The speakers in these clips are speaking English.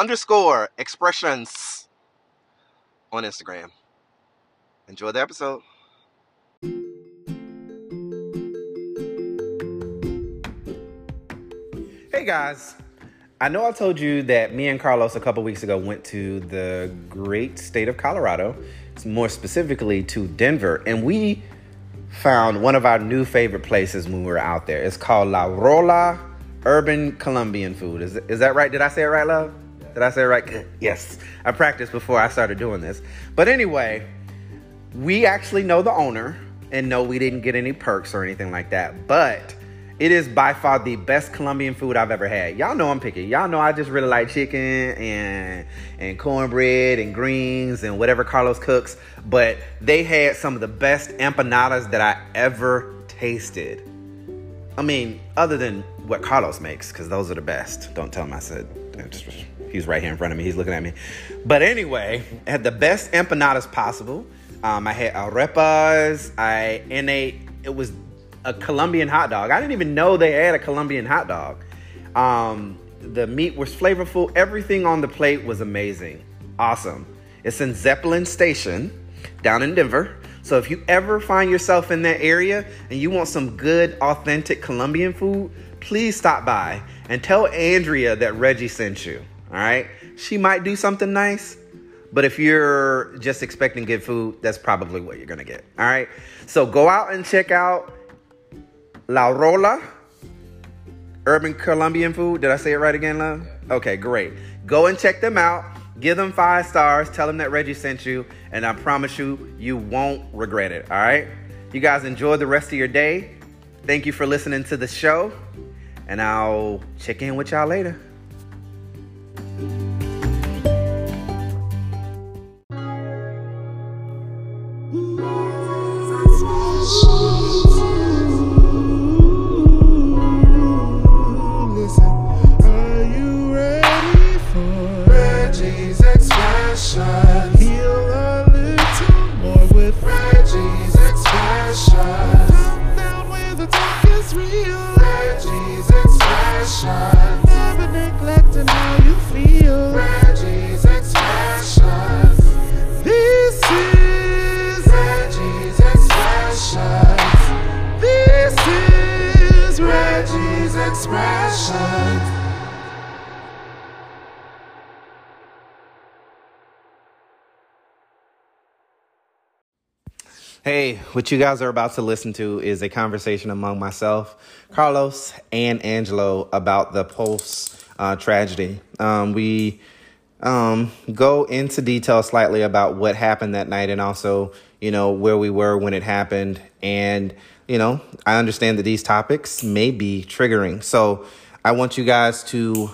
underscore expressions on Instagram. Enjoy the episode. Hey guys, I know I told you that me and Carlos a couple weeks ago went to the great state of Colorado, more specifically to Denver, and we found one of our new favorite places when we were out there. It's called La Rola Urban Colombian Food. Is, is that right? Did I say it right, love? Did I say it right? Yes. I practiced before I started doing this. But anyway, we actually know the owner and no, we didn't get any perks or anything like that. But it is by far the best Colombian food I've ever had. Y'all know I'm picky. Y'all know I just really like chicken and and cornbread and greens and whatever Carlos cooks. But they had some of the best empanadas that I ever tasted. I mean, other than what Carlos makes, because those are the best. Don't tell him I said. He's right here in front of me. He's looking at me. But anyway, I had the best empanadas possible. Um, I had arepas. I and it was a Colombian hot dog. I didn't even know they had a Colombian hot dog. Um, the meat was flavorful. Everything on the plate was amazing. Awesome. It's in Zeppelin Station down in Denver. So if you ever find yourself in that area and you want some good, authentic Colombian food, please stop by and tell Andrea that Reggie sent you. All right. She might do something nice, but if you're just expecting good food, that's probably what you're going to get. All right. So go out and check out La Rola Urban Colombian Food. Did I say it right again, love? Okay, great. Go and check them out. Give them five stars. Tell them that Reggie sent you. And I promise you, you won't regret it. All right. You guys enjoy the rest of your day. Thank you for listening to the show. And I'll check in with y'all later. Hey, what you guys are about to listen to is a conversation among myself, Carlos, and Angelo about the Pulse uh, tragedy. Um, we um, go into detail slightly about what happened that night and also, you know, where we were when it happened. And, you know, I understand that these topics may be triggering. So I want you guys to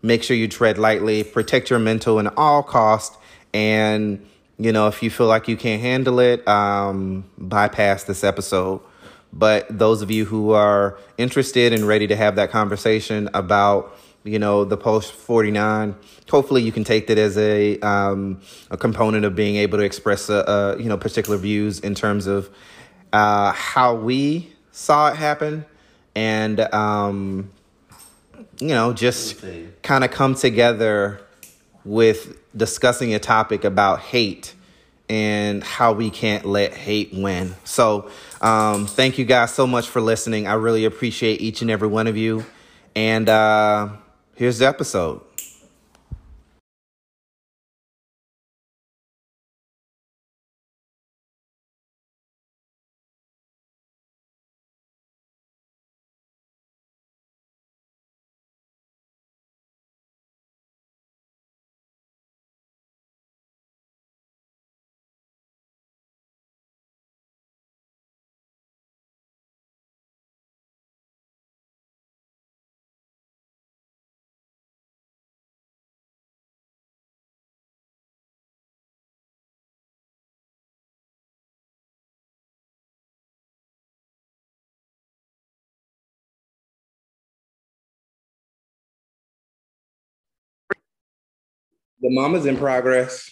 make sure you tread lightly, protect your mental at all cost, and you know if you feel like you can't handle it, um, bypass this episode. But those of you who are interested and ready to have that conversation about you know the Pulse 49 hopefully you can take that as a um, a component of being able to express uh, uh, you know particular views in terms of uh, how we saw it happen, and um, you know, just kind of come together with discussing a topic about hate and how we can't let hate win. So, um, thank you guys so much for listening. I really appreciate each and every one of you. And uh, here's the episode. The mama's in progress.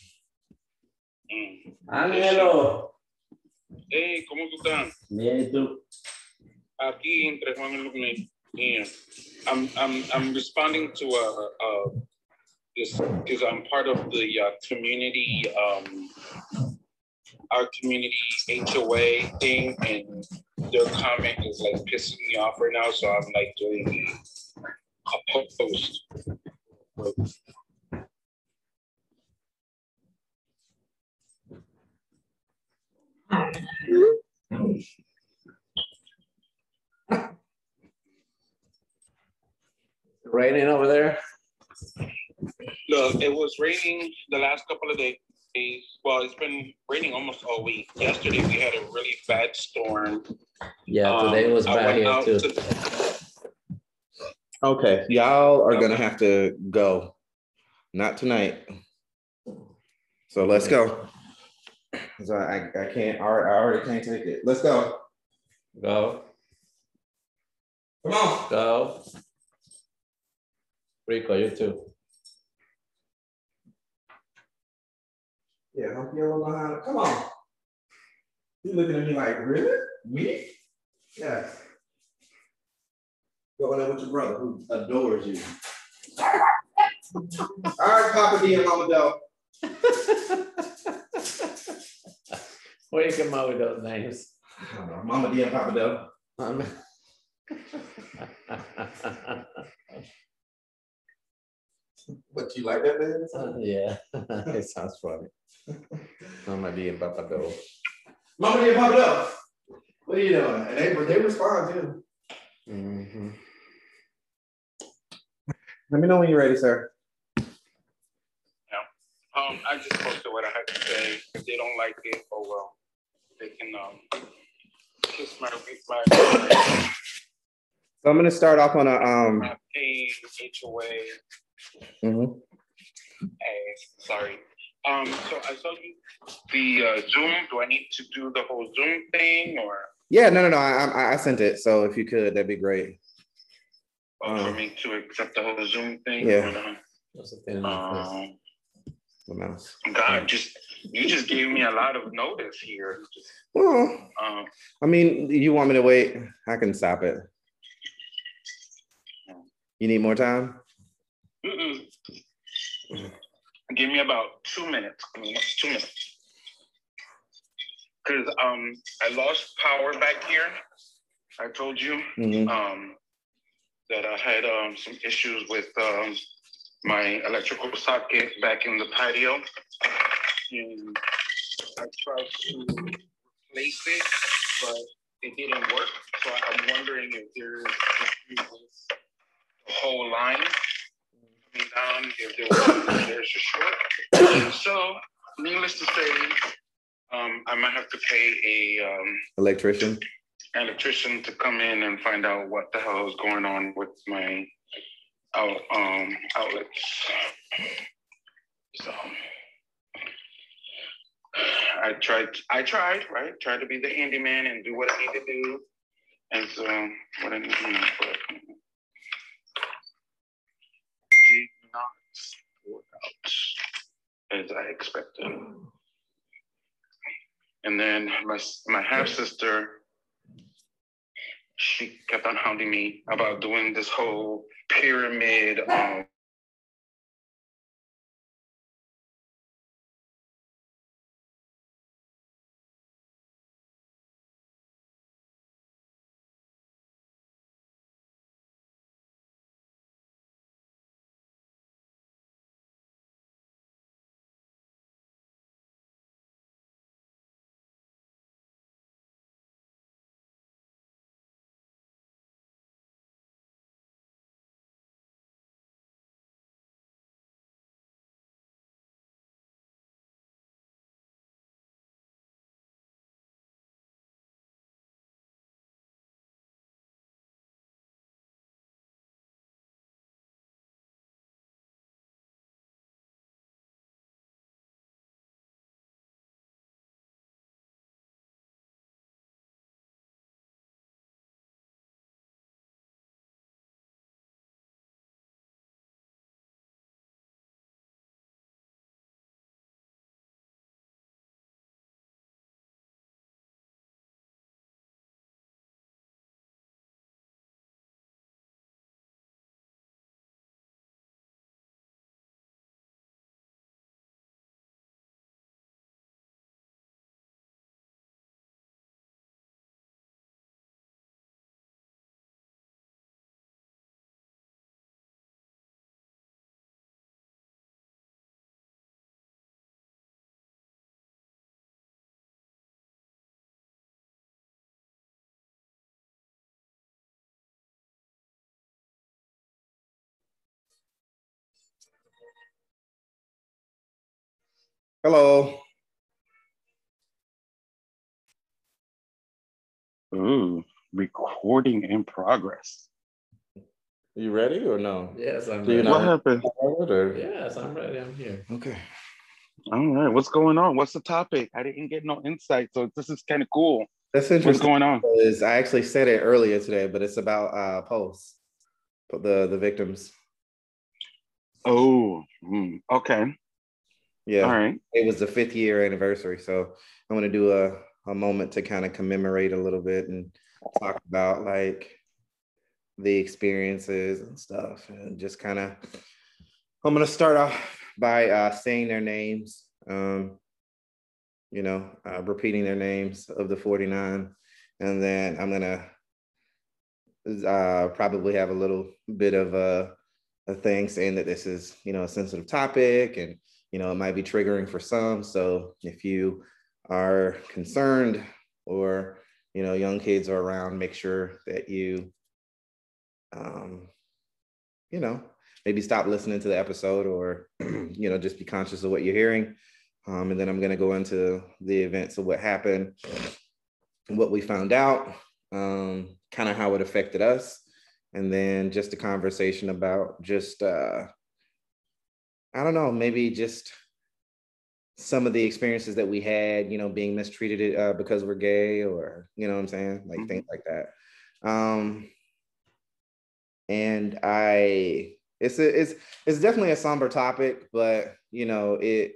Mm. Ángelo. Hey, ¿cómo tú estás? Bien, tú? Aquí entre Juan y Luis. Yeah. I'm, I'm, I'm responding to a, a this because I'm part of the uh, community, um, our community HOA thing, and their comment is like pissing me off right now. So I'm like doing a post. Raining over there? Look, it was raining the last couple of days. Well, it's been raining almost all week. Yesterday we had a really bad storm. Yeah, today Um, was bad here too. to- Okay, y'all are gonna have to go. Not tonight. So let's go. So I, I can't, I already can't take it. Let's go. Go, Come on. go. Rico, you too. Yeah, don't feel behind. Come on. You looking at me like, really? Me? Yes. Go Going there with your brother who adores you. All right, Papa D and Mama Dell. Where you come up with those names? I don't know, Mama D and Papa Dell. I'm- What you like that man? yeah, it sounds funny. Mama D and Papa Do. Mama D and Papa Dell. What are you doing? And they they respond too. Mhm. Let me know when you're ready, sir. Um, I just posted what I had to say. If they don't like it, oh well. They can um kiss my my, So I'm gonna start off on a um. my page, HOA. mhm. Hey, sorry. Um, so I saw you the uh, Zoom. Do I need to do the whole Zoom thing or Yeah, no, no, no. I, I I sent it. So if you could, that'd be great. or for Um, me to accept the whole Zoom thing? yeah. What's the thing like? Um, The mouse. God, just you just gave me a lot of notice here. Well, um, I mean, you want me to wait? I can stop it. You need more time? mm-mm. Give me about two minutes. I mean, two minutes. Cause um, I lost power back here. I told you. Mhm. um, that I had um, some issues with um, my electrical socket back in the patio. And I tried to replace it, but it didn't work. So I'm wondering if there's the whole line coming down, if there was, there's a short. so, needless to say, um, I might have to pay a um, Electrician. electrician to come in and find out what the hell is going on with my out, um, outlets. So I tried, I tried, right? Tried to be the handyman and do what I need to do. And so what I need to do, but did not work out as I expected. And then my my half sister, she kept on hounding me about doing this whole pyramid um, Hello. Ooh, recording in progress. Are you ready or no? Yes, I'm ready. What happened? Or- Yes, I'm ready. I'm here. Okay. All right, what's going on? What's the topic? I didn't get no insight, so this is kind of cool. That's interesting. What's going on? Is I actually said it earlier today, but it's about uh Pulse, the the victims. Oh, hmm, okay. Yeah, All right. it was the fifth year anniversary, so I want to do a a moment to kind of commemorate a little bit and talk about like the experiences and stuff, and just kind of. I'm gonna start off by uh, saying their names. Um, you know, uh, repeating their names of the 49, and then I'm gonna uh, probably have a little bit of a, a thing saying that this is, you know, a sensitive topic and, you know, it might be triggering for some. So if you are concerned or, you know, young kids are around, make sure that you, um, you know, maybe stop listening to the episode or, you know, just be conscious of what you're hearing. Um, and then I'm going to go into the events of what happened, what we found out, um, kind of how it affected us, and then just a conversation about just, uh, I don't know, maybe just some of the experiences that we had, you know, being mistreated uh, because we're gay or, you know what I'm saying? Like Mhm. things like that. Um, and I, it's a, it's it's definitely a somber topic, but you know, it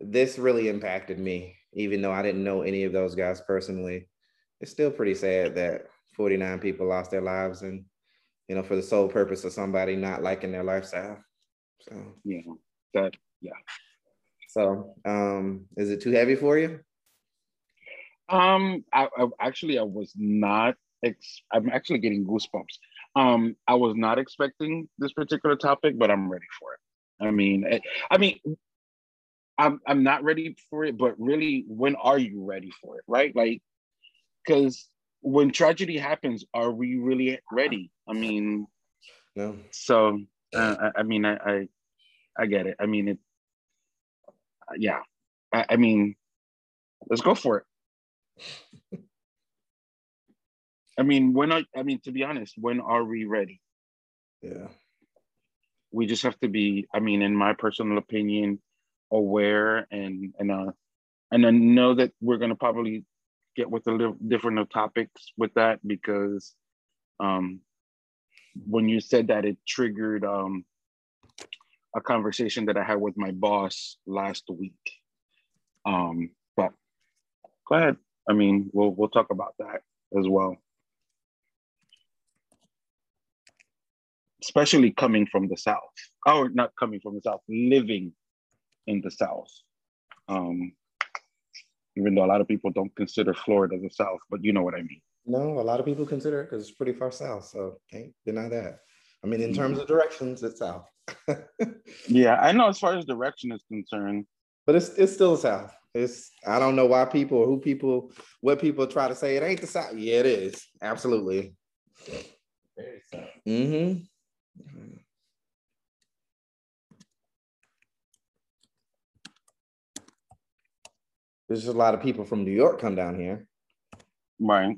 this really impacted me, even though I didn't know any of those guys personally. It's still pretty sad that 49 people lost their lives and you know, for the sole purpose of somebody not liking their lifestyle. So Yeah, that yeah. so um is it too heavy for you? Um, I, I actually I was not. Ex- I'm actually getting goosebumps. Um, I was not expecting this particular topic, but I'm ready for it. I mean, I, I mean, I'm I'm not ready for it, but really, when are you ready for it? Right? Like, because when tragedy happens, are we really ready? I mean, No. so uh, I, I mean, I, I I get it. I mean, it. Yeah, I, I mean, let's go for it. I mean, when I, I mean, to be honest, when are we ready? Yeah. We just have to be, I mean, in my personal opinion, aware and and uh and I know that we're gonna probably get with a little different of topics with that because um when you said that it triggered um a conversation that I had with my boss last week. Um, but Go ahead. I mean, we'll we'll talk about that as well. Especially coming from the South, or not coming from the South, living in the South. Um, even though a lot of people don't consider Florida the South, but you know what I mean. No, a lot of people consider it because it's pretty far south, so can't deny that. I mean, in terms of directions, it's south, Yeah, I know as far as direction is concerned. but it's it's still south. It's I don't know why people or who people what people try to say it ain't the south. Yeah, it is absolutely. Mm-hmm. There's a lot of people from New York come down here. Right.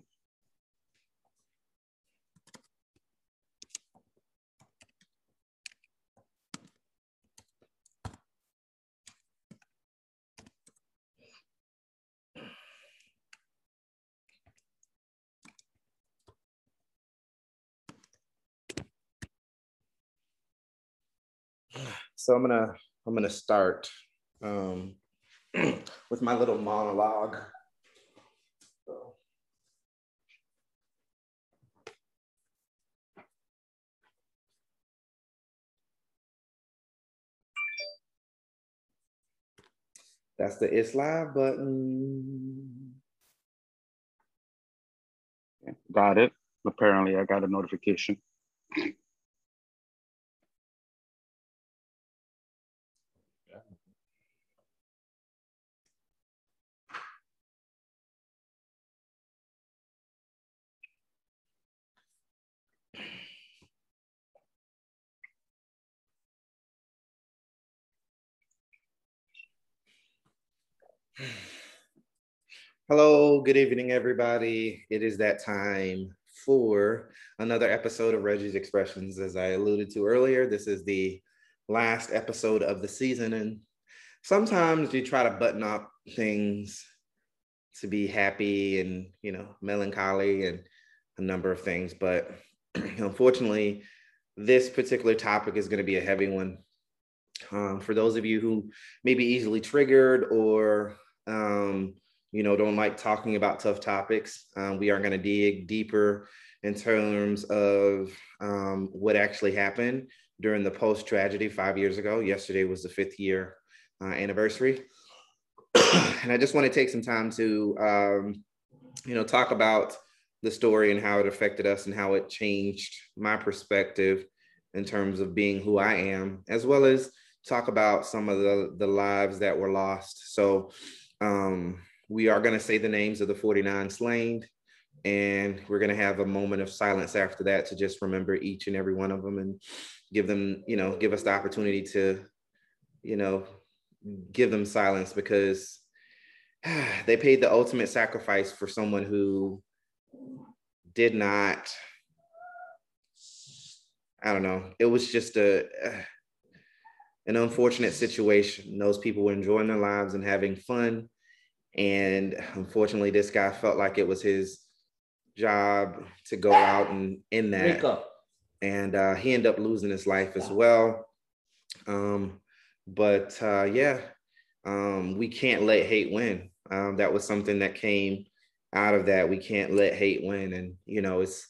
So I'm gonna I'm gonna start um, with my little monologue. That's the It's Live button. Got it. Apparently, I got a notification. Hello, good evening, everybody. It is that time for another episode of Reggie's Expressions. As I alluded to earlier, this is the last episode of the season, and sometimes you try to button up things to be happy and you know melancholy and a number of things, but unfortunately, this particular topic is going to be a heavy one. Um, for those of you who may be easily triggered or um, you know, don't like talking about tough topics. Um, we are going to dig deeper in terms of um, what actually happened during the Pulse tragedy five years ago. Yesterday was the fifth year uh, anniversary. and I just want to take some time to, um, you know, talk about the story and how it affected us and how it changed my perspective in terms of being who I am, as well as talk about some of the, the lives that were lost. So, um, we are going to say the names of the 49 slain and we're going to have a moment of silence after that to just remember each and every one of them and give them you know give us the opportunity to you know give them silence because they paid the ultimate sacrifice for someone who did not i don't know. It was just a an unfortunate situation those people were enjoying their lives and having fun and unfortunately, this guy felt like it was his job to go out and in that. And uh, he ended up losing his life as well. Um, but uh, yeah, um, we can't let hate win. Um, that was something that came out of that. We can't let hate win. And, you know, it's,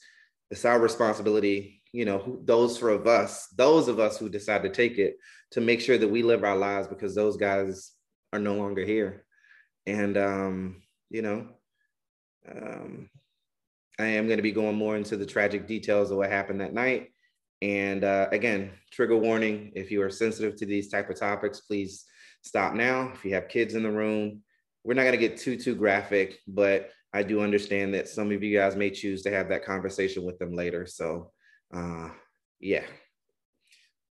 it's our responsibility, you know, who, those of us, those of us who decide to take it to make sure that we live our lives because those guys are no longer here and um, you know, um, I am going to be going more into the tragic details of what happened that night. And uh, again, trigger warning: if you are sensitive to these type of topics, please stop now. If you have kids in the room, we're not going to get too too graphic, but I do understand that some of you guys may choose to have that conversation with them later. So, uh, yeah.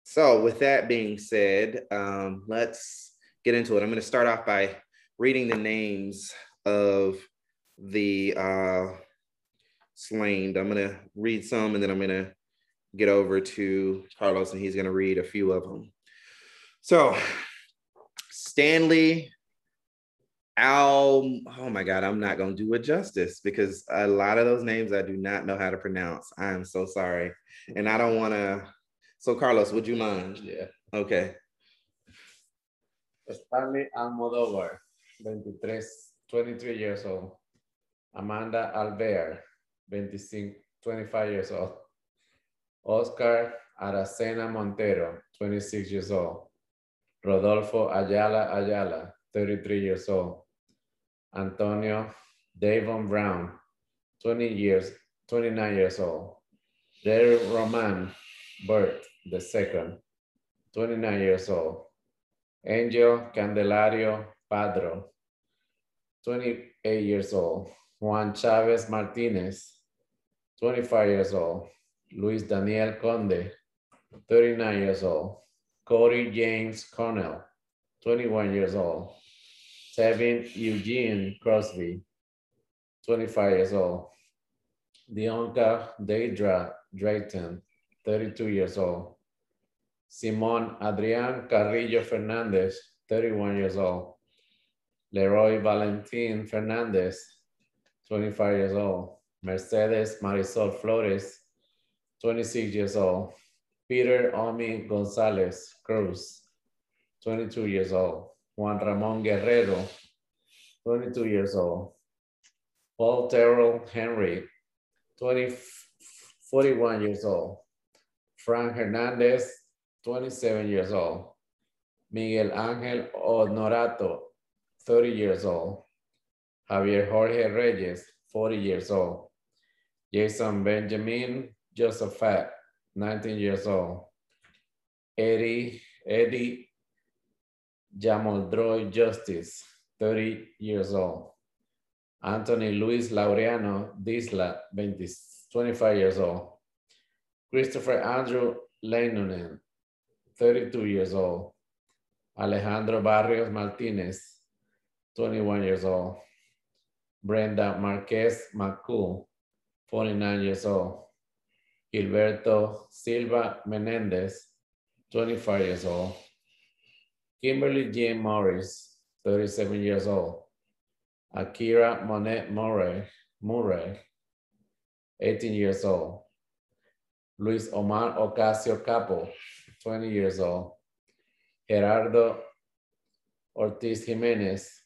So, with that being said, um, let's get into it. I'm going to start off by reading the names of the uh, slain. I'm gonna read some, and then I'm gonna get over to Carlos, and he's gonna read a few of them. So, Stanley Al. Oh my God, I'm not gonna do it justice because a lot of those names I do not know how to pronounce. I am so sorry, and I don't want to. So, Carlos, would you mind? Yeah. Okay. Stanley Almodóvar, 23, 23 years old. Amanda Alvear, 25, 25 years old. Oscar Aracena Montero, 26 years old. Rodolfo Ayala Ayala, 33 years old. Antonio Davon Brown, 20 years, 29 years old. Derek Roman Burt, the second, 29 years old. Angel Candelario Padro, 28 years old. Juan Chavez Martinez, 25 years old. Luis Daniel Conde, 39 years old. Cody James Cornell, 21 years old. Tevin Eugene Crosby, 25 years old. Deonka Deidra Drayton, 32 years old. Simon Adrian Carrillo Fernandez, 31 years old. Leroy Valentin Fernandez, 25 years old. Mercedes Marisol Flores, 26 years old. Peter Omi Gonzalez Cruz, 22 years old. Juan Ramon Guerrero, 22 years old. Paul Terrell Henry, 20, 41 years old. Frank Hernandez, 27 years old. Miguel Ángel Honorato, 30 years old. Javier Jorge Reyes, 40 years old. Jason Benjamin Josaphat, 19 years old. Eddie, Eddie Jamoldroy Justice, 30 years old. Anthony Luis Laureano Disla, 20, 25 years old. Christopher Andrew Leinonen, 32 years old. Alejandro Barrios Martinez, 21 years old. Brenda Marquez McCool, 49 years old. Gilberto Silva Menendez, 25 years old. Kimberly Jean Morris, 37 years old. Akyra Monet Murray, Murray, 18 years old. Luis Omar Ocasio Capo, 20 years old. Gerardo Ortiz Jimenez,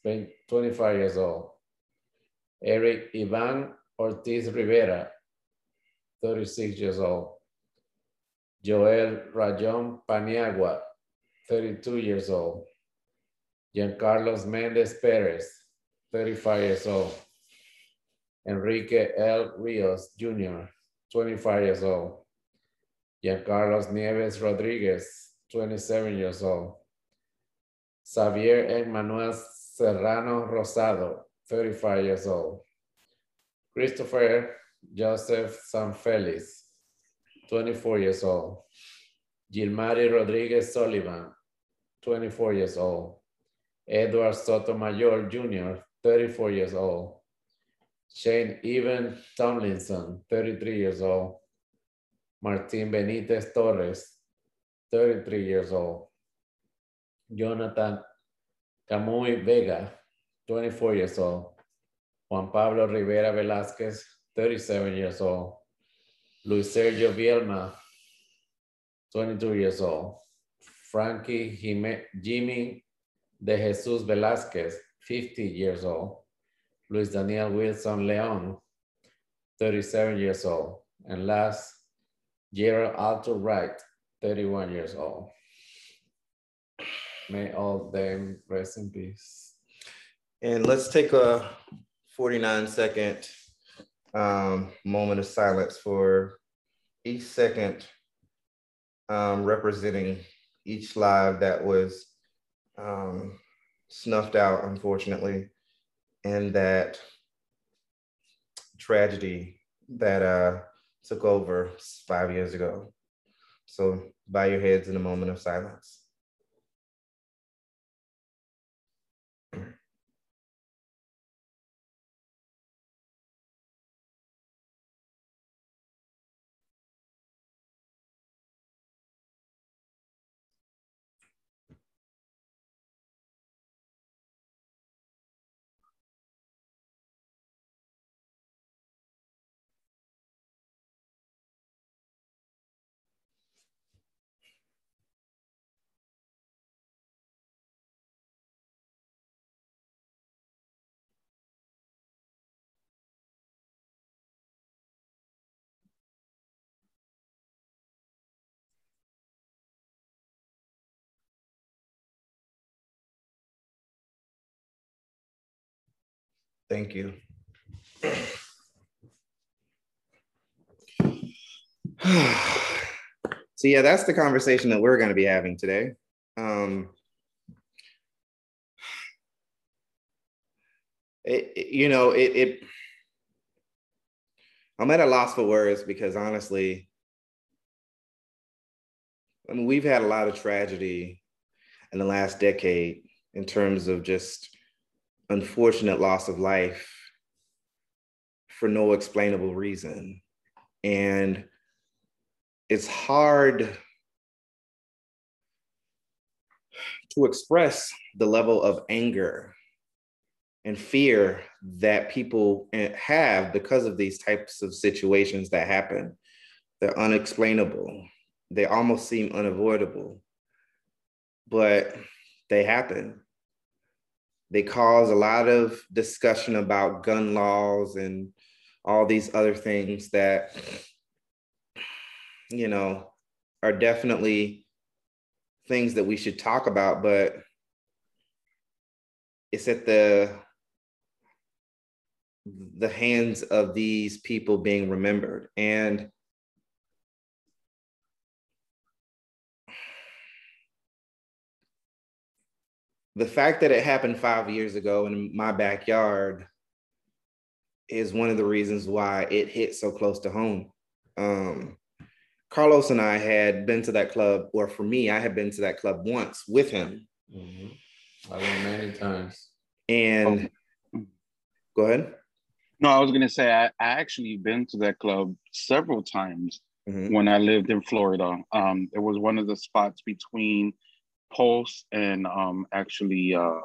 25 years old. Eric Ivan Ortiz Rivera, 36 years old. Joel Rayon Paniagua, 32 years old. Giancarlos Mendez Perez, 35 years old. Enrique L. Rios Jr., 25 years old. Giancarlos Nieves Rodriguez, 27 years old. Xavier Emmanuel Serrano Rosado, 35 years old. Christopher Joseph Sanfeliz, 24 years old. Gilmari Rodriguez Solivan, 24 years old. Edward Sotomayor Jr., 34 years old. Shane Evan Tomlinson, 33 years old. Martin Benitez Torres, 33 years old. Jonathan Camuy Vega, 24 years old. Juan Pablo Rivera Velázquez, 37 years old. Luis Sergio Vielma, 22 years old. Frankie Jime, Jimmy De Jesus Velázquez, 50 years old. Luis Daniel Wilson Leon, 37 years old. And last, Gerald Alto Wright, 31 years old. May all them rest in peace. And let's take a 49 second um, moment of silence for each second um, representing each live that was um, snuffed out, unfortunately, and that tragedy that uh, took over five years ago. So bow your heads in a moment of silence. Thank you. so yeah, that's the conversation that we're going to be having today. Um, it, it- you know, it, it. I'm at a loss for words because honestly, I mean, we've had a lot of tragedy in the last decade in terms of just unfortunate loss of life for no explainable reason. And it's hard to express the level of anger and fear that people eh, have because of these types of situations that happen. They're unexplainable. They almost seem unavoidable, but they happen. They cause a lot of discussion about gun laws and all these other things that, you know, are definitely things that we should talk about, but it's at the the hands of these people being remembered. And the fact that it happened five years ago in my backyard is one of the reasons why it hit so close to home. Um, Carlos and I had been to that club, or for me, I had been to that club once with him. Mhm. I went many times. And go ahead. No, I was gonna say I, I actually been to that club several times Mhm. when I lived in Florida. Um, it was one of the spots between Pulse and um, actually uh,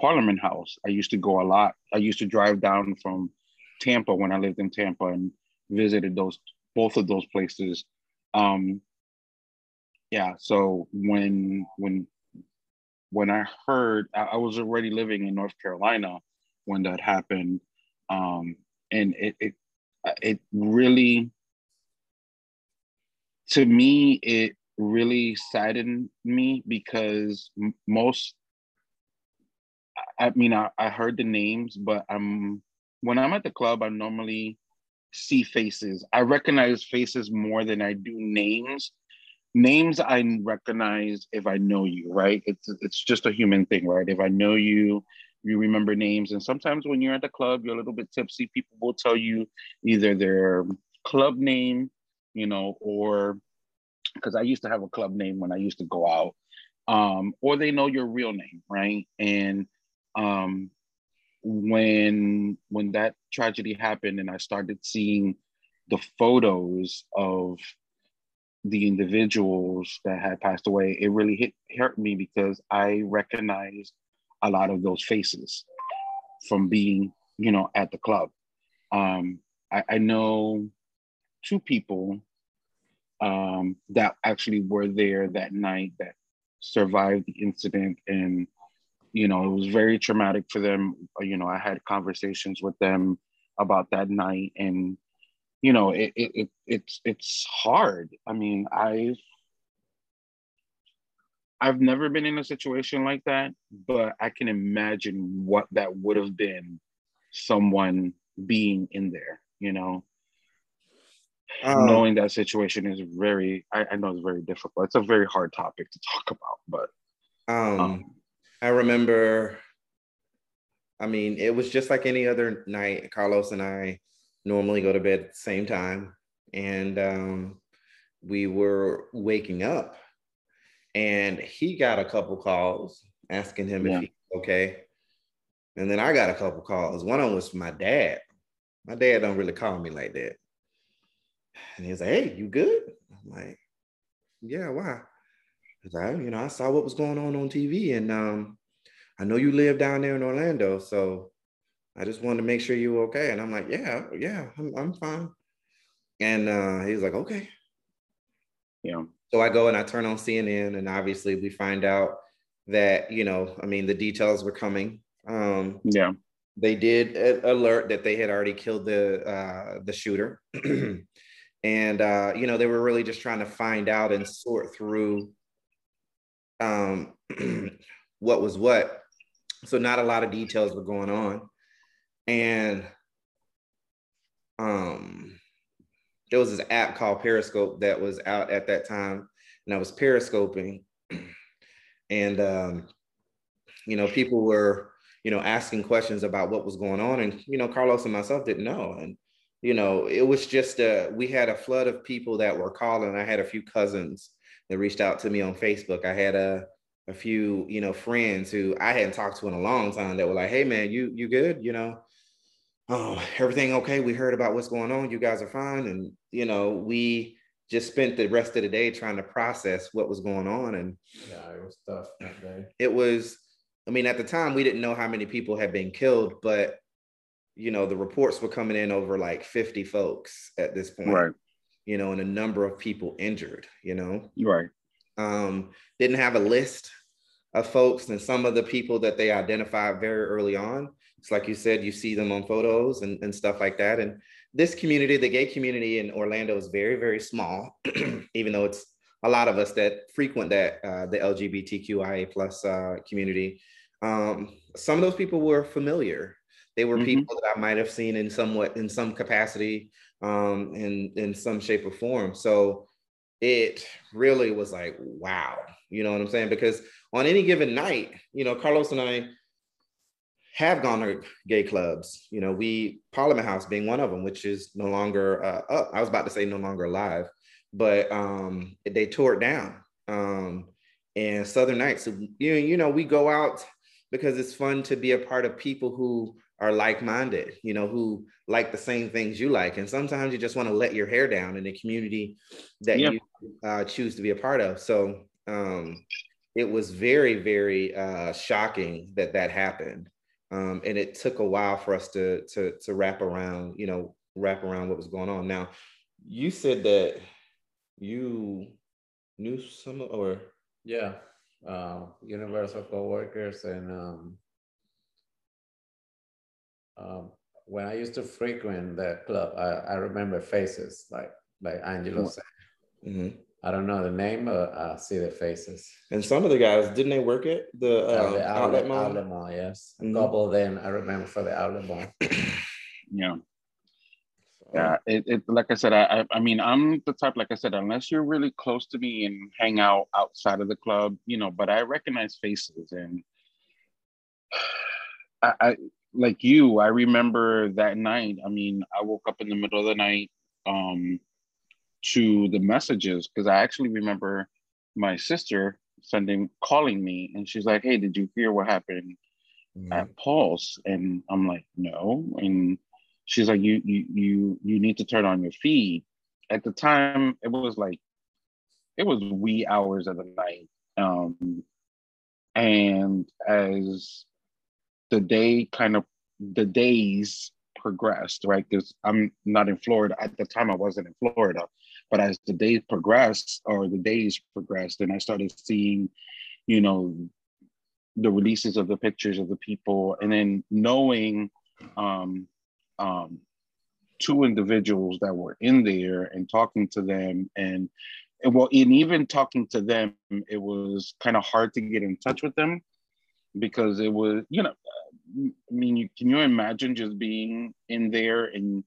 Parliament House. I used to go a lot. I used to drive down from Tampa when I lived in Tampa and visited those both of those places. Um, yeah, so when when when I heard, I, I was already living in North Carolina when that happened, um, and it it it really to me it really saddened me because m- most I mean I, I heard the names but I'm when I'm at the club I normally see faces. I recognize faces more than I do names. Names I recognize if I know you right? It's it's just a human thing right? If I know you you remember names. And sometimes when you're at the club you're a little bit tipsy. People will tell you either their club name you know or because I used to have a club name when I used to go out, um, or they know your real name, right? And um, when when that tragedy happened, and I started seeing the photos of the individuals that had passed away, it really hit hurt me because I recognized a lot of those faces from being, you know, at the club. Um, I, I know two people um, that actually were there that night that survived the incident. And you know it was very traumatic for them. You know i had conversations with them about that night. And you know it, it, it it's it's hard. I mean i've i've never been in a situation like that but i can imagine what that would have been someone being in there you know Um, knowing that situation is very I, I know it's very difficult it's a very hard topic to talk about but um, um, I remember, I mean, it was just like any other night. Carlos and I normally go to bed at the same time. And um, we were waking up, and he got a couple calls asking him Yeah. if he's okay. And then I got a couple calls. One of them was from my dad. My dad don't really call me like that. And he was like, hey, you good? I'm like, yeah, why? Because I, you know, I saw what was going on on TV, and um, I know you live down there in Orlando, so I just wanted to make sure you were okay. And I'm like, yeah, yeah, I'm, I'm fine. And uh, he was like, okay. Yeah. So I go and I turn on CNN, and obviously we find out that you know, I mean, the details were coming. Um, yeah they did alert that they had already killed the uh, the shooter, and uh, you know they were really just trying to find out and sort through um, what was what. So not a lot of details were going on, and um, there was this app called Periscope that was out at that time, and I was periscoping, and um, you know, people were you know asking questions about what was going on, and you know, Carlos and myself didn't know, and you know, it was just a we had a flood of people that were calling. I had a few cousins that reached out to me on Facebook. I had a a few, you know, friends who I hadn't talked to in a long time that were like, "Hey, man, you you good? You know, oh, everything okay? We heard about what's going on. You guys are fine." And you know, we just spent the rest of the day trying to process what was going on, and Yeah, it was tough that day. it was. I mean, at the time, we didn't know how many people had been killed, but you know, the reports were coming in over like 50 folks at this point, Right. you know, and a number of people injured, you know. Right. um, didn't have a list of folks and some of the people that they identified very early on. It's like you said, you see them on photos and, and stuff like that. And this community, the gay community in Orlando is very, very small, even though it's a lot of us that frequent that, uh, the LGBTQIA plus uh, community. Um, some of those people were familiar. They were Mhm. people that I might have seen in somewhat, in some capacity, um, in, in some shape or form. So it really was like, wow, you know what I'm saying? Because on any given night, you know, Carlos and I have gone to gay clubs. You know, we Parliament House being one of them, which is no longer uh, up. I was about to say no longer alive, but um, they tore it down. Um, and Southern Nights, you you know, we go out because it's fun to be a part of people who are like-minded, you know, who like the same things you like. And sometimes you just want to let your hair down in a community that Yeah. you uh, choose to be a part of. So um, it was very, very uh, shocking that that happened, um, and it took a while for us to to to wrap around, you know, wrap around what was going on. Now, you said that you knew some, or Yeah, uh, Universal coworkers and um, um, when I used to frequent that club, I, I remember faces like like Angelo said. Mhm. I don't know the name, but I see the faces. and some of the guys didn't they work at the uh, Outlet, outlet, outlet, mall? outlet mall, yes. A Mhm. couple of them I remember for the outlet mall. Yeah. Yeah. It, it like I said, I, I I mean I'm the type, like I said, unless you're really close to me and hang out outside of the club, you know, but I recognize faces and I, I like you, I remember that night. I mean, I woke up in the middle of the night um to the messages because I actually remember my sister sending calling me and she's like, Hey, did you hear what happened mhm. at Pulse? And I'm like, no. And she's like, you you you you need to turn on your feed. At the time, it was like it was wee hours of the night. Um, and as the day kind of the days progressed, right? Because I'm not in Florida at the time. I wasn't in Florida, but as the days progressed, or the days progressed, and I started seeing, you know, the releases of the pictures of the people, and then knowing um, um, two individuals that were in there and talking to them, and, and well, and even talking to them, it was kind of hard to get in touch with them because it was, you know, I mean, you, can you imagine just being in there and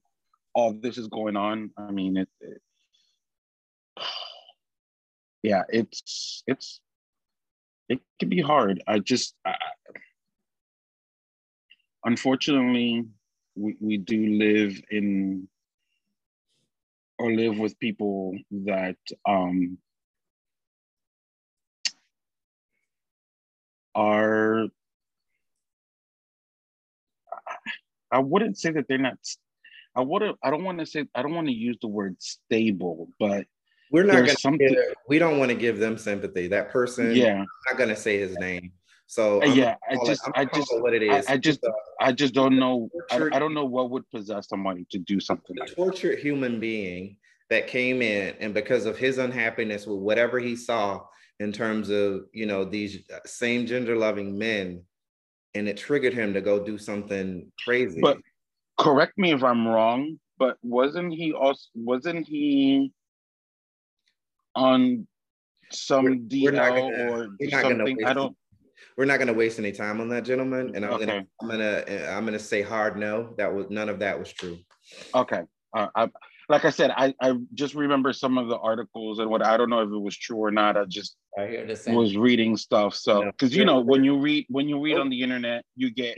all this is going on? I mean, it, it yeah, it's it's it can be hard. I just I, unfortunately we, we do live in or live with people that um are I wouldn't say that they're not I wouldn't I don't want to say I don't want to use the word stable, but We're not gonna. something- give- we don't want to give them sympathy. That person. yeah, I'm not gonna say his name. So Uh, I'm yeah, I it- just- I'm I just- what it is. I- I just- I just don't know I, Tortured- I don't know what would possess somebody to do something a like that. tortured human being that came in, and because of his unhappiness with whatever he saw in terms of you know these same gender loving men, and it triggered him to go do something crazy. But correct me if I'm wrong, but wasn't he also wasn't he on some We're- we're not gonna- or we're not gonna something? I waste- don't we're not going to waste any time on that gentleman and i'm Okay. gonna i'm gonna i'm gonna say hard no that was none of that was true Okay. Uh, I, like I said, I, I just remember some of the articles and what I don't know if it was true or not. I just I hear the same. was reading stuff. So No. because you know when you read when you read on the internet, you get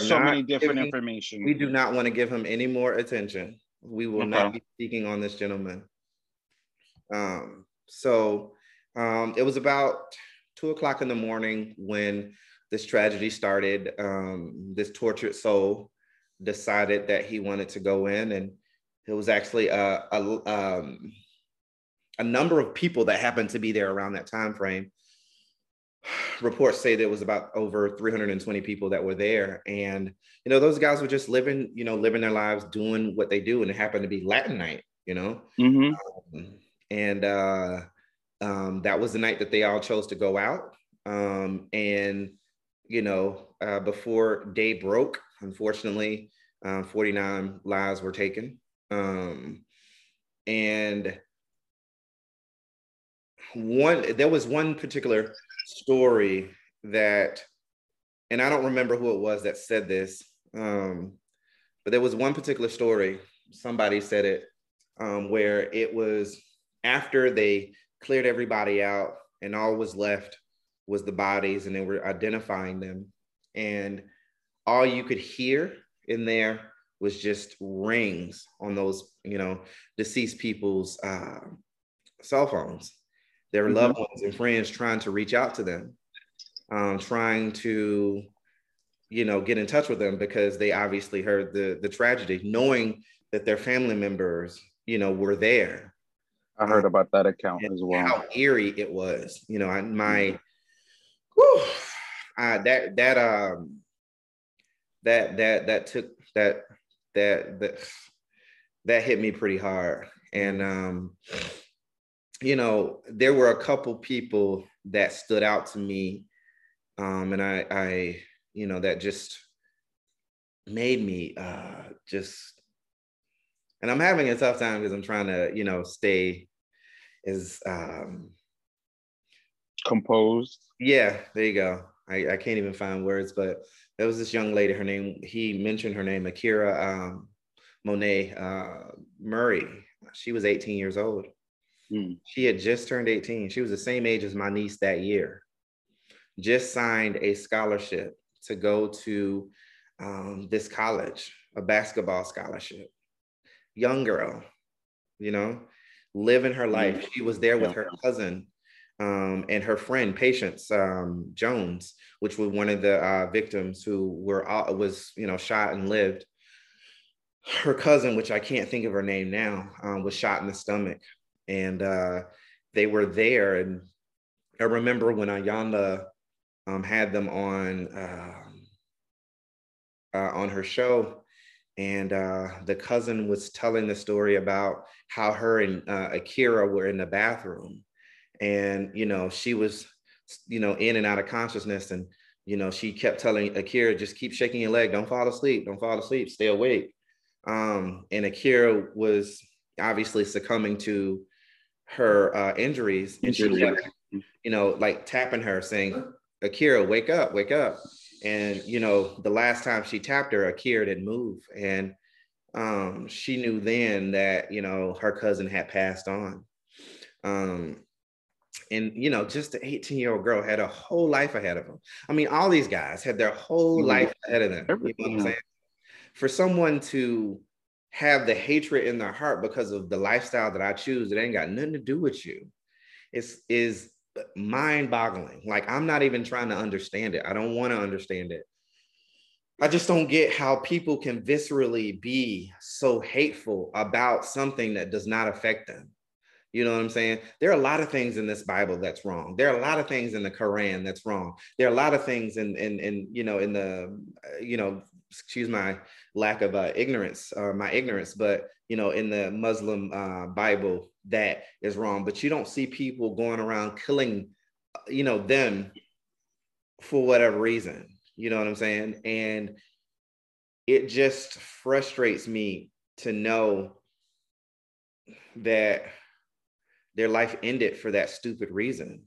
so many different giving- information. we do not want to give him any more attention we will not be speaking on this gentleman um so um it was about two o'clock in the morning when this tragedy started um this tortured soul decided that he wanted to go in and it was actually a, a um a number of people that happened to be there around that time frame. Reports say there was about over 320 people that were there. And you know those guys were just living you know living their lives doing what they do. And it happened to be latin night you know? Hmm and uh um that was the night that they all chose to go out. Um and you know uh before day broke unfortunately um 49 lives were taken. Um and one there was one particular story that and i don't remember who it was that said this um but there was one particular story somebody said it um where it was after they cleared everybody out and all was left was the bodies and they were identifying them. And all you could hear in there was just rings on those you know deceased people's uh, cell phones their Mhm. loved ones and friends trying to reach out to them um, trying to you know get in touch with them because they obviously heard the the tragedy knowing that their family members you know were there I heard about that account as well. how eerie it was. You know, I, my, whew, uh, that that um, that that that took that that that that hit me pretty hard, and um, you know, there were a couple people that stood out to me, um, and I I you know that just made me uh just and I'm having a tough time because I'm trying to, you know, stay as um Composed. yeah, there you go. I, I can't even find words, but there was this young lady, her name, he mentioned her name, Akyra um Monet uh Murray. She was 18 years old. Hmm. She had just turned 18. She was the same age as my niece that year. Just signed a scholarship to go to um, this college, a basketball scholarship. Young girl, you know, living her life. She was there with her cousin um, and her friend, Patience um, Jones, which was one of the uh, victims who were uh, was you know shot and lived. Her cousin, which I can't think of her name now, um, was shot in the stomach, and uh, they were there. And I remember when Ayanda um, had them on um, uh, on her show, and uh, the cousin was telling the story about how her and uh, Akyra were in the bathroom, and you know she was, you know, in and out of consciousness, and you know she kept telling Akyra, just keep shaking your leg, don't fall asleep, don't fall asleep, stay awake. Um, and Akyra was obviously succumbing to her uh, injuries, and she kept, you know, like tapping her, saying, Akyra, wake up, wake up. And you know, the last time she tapped her, Akyra didn't move. And um, she knew then that, you know, her cousin had passed on. Um, and you know, just the 18-year-old girl had a whole life ahead of them. I mean, all these guys had their whole Mhm. life ahead of them. You know what I'm saying? For someone to have the hatred in their heart because of the lifestyle that I choose, it ain't got nothing to do with you. It's is mind-boggling. Like I'm not even trying to understand it. I don't want to understand it. I just don't get how people can viscerally be so hateful about something that does not affect them. You know what I'm saying? There are a lot of things in this Bible that's wrong. There are a lot of things in the Quran that's wrong. There are a lot of things in in, in you know in the uh, you know excuse my lack of uh, ignorance or my ignorance, but you know in the Muslim uh, Bible that is wrong. But you don't see people going around killing you know them for whatever reason. You know what I'm saying? And it just frustrates me to know that their life ended for that stupid reason.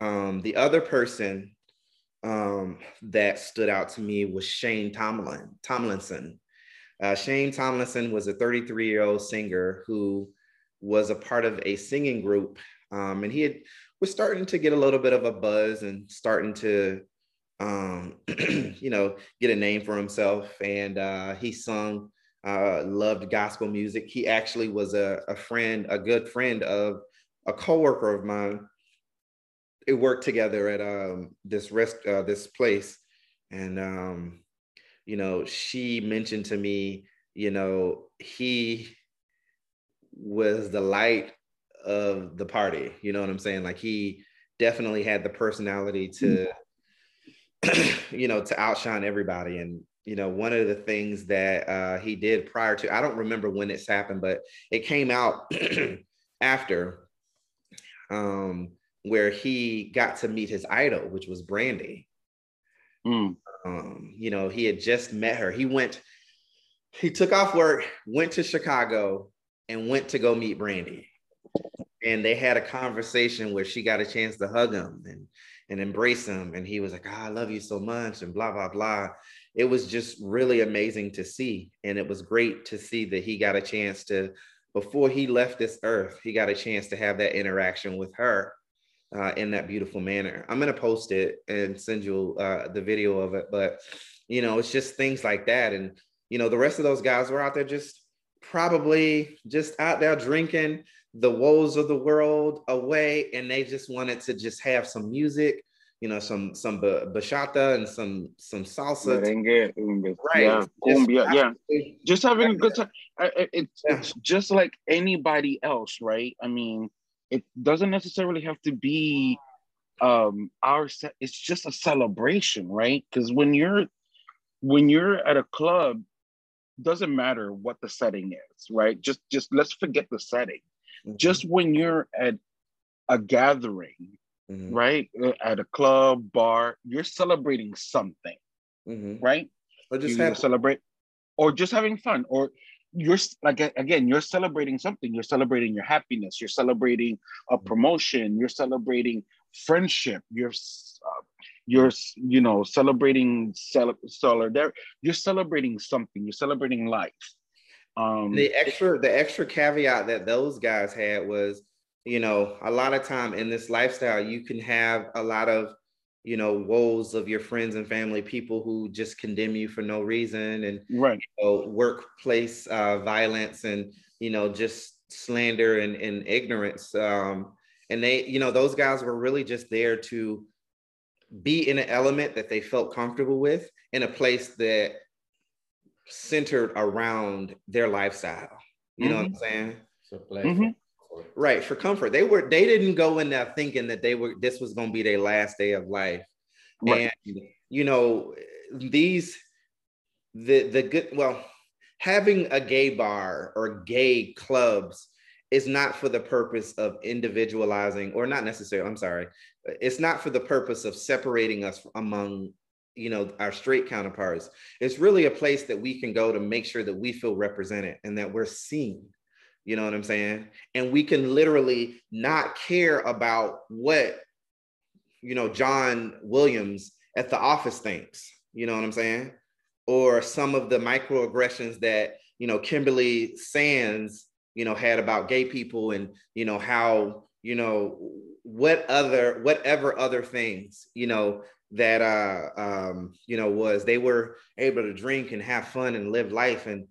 Um, the other person um, that stood out to me was Shane Tomlin Tomlinson. Uh, Shane Tomlinson was a 33 year old singer who was a part of a singing group, um, and he had, was starting to get a little bit of a buzz and starting to, um, you know, get a name for himself. And uh, he sung, uh, loved gospel music. He actually was a, a friend, a good friend of a coworker of mine. It worked together at um, this rest, uh, this place, and um, you know, she mentioned to me, you know, he was the light of the party. You know what I'm saying? Like he definitely had the personality to, you know, to outshine everybody. And you know, one of the things that uh, he did prior to, I don't remember when it's happened, but it came out after, um, where he got to meet his idol, which was Brandy. Mm. Um, you know, he had just met her. He went, he took off work, went to Chicago, and went to go meet Brandy. And they had a conversation where she got a chance to hug him and, and embrace him. And he was like, oh, I love you so much, and blah, blah, blah. It was just really amazing to see. And it was great to see that he got a chance to, before he left this earth, he got a chance to have that interaction with her uh, in that beautiful manner. I'm gonna post it and send you uh, the video of it, but you know, it's just things like that. And you know, the rest of those guys were out there just probably just out there drinking the woes of the world away, and they just wanted to just have some music, you know, some some bachata and some some salsa. Merengue, right? Yeah, cumbia, yeah. Just having a good time. It's, yeah. it's just like anybody else, right? I mean it doesn't necessarily have to be um our set it's just a celebration right because when you're when you're at a club doesn't matter what the setting is right just just let's forget the setting mm-hmm. just when you're at a gathering mm-hmm. right at a club bar you're celebrating something mm-hmm. right or just have- celebrate or just having fun or you're like again you're celebrating something. You're celebrating your happiness. You're celebrating a mm-hmm. promotion. You're celebrating friendship. You're uh, you're you know celebrating solidarity you're celebrating something. You're celebrating life. Um the extra the extra caveat that those guys had was you know a lot of time in this lifestyle you can have a lot of you know woes of your friends and family people who just condemn you for no reason and right you know, workplace uh, violence and you know just slander and, and ignorance um, and they you know those guys were really just there to be in an element that they felt comfortable with in a place that centered around their lifestyle you mm-hmm. know what i'm saying so mm-hmm. Right, for comfort. They were they didn't go in there thinking that they were this was gonna be their last day of life. Right. And you know, these the the good well, having a gay bar or gay clubs is not for the purpose of individualizing or not necessarily, I'm sorry. It's not for the purpose of separating us among you know our straight counterparts it's really a place that we can go to make sure that we feel represented and that we're seen you know what I'm saying? And we can literally not care about what, you know, John Williams at the office thinks. You know what I'm saying? Or some of the microaggressions that, you know, Kimberly Sands, you know, had about gay people and, you know, how, you know, what other, whatever other things, you know, that, uh, um, you know, was they were able to drink and have fun and live life. And,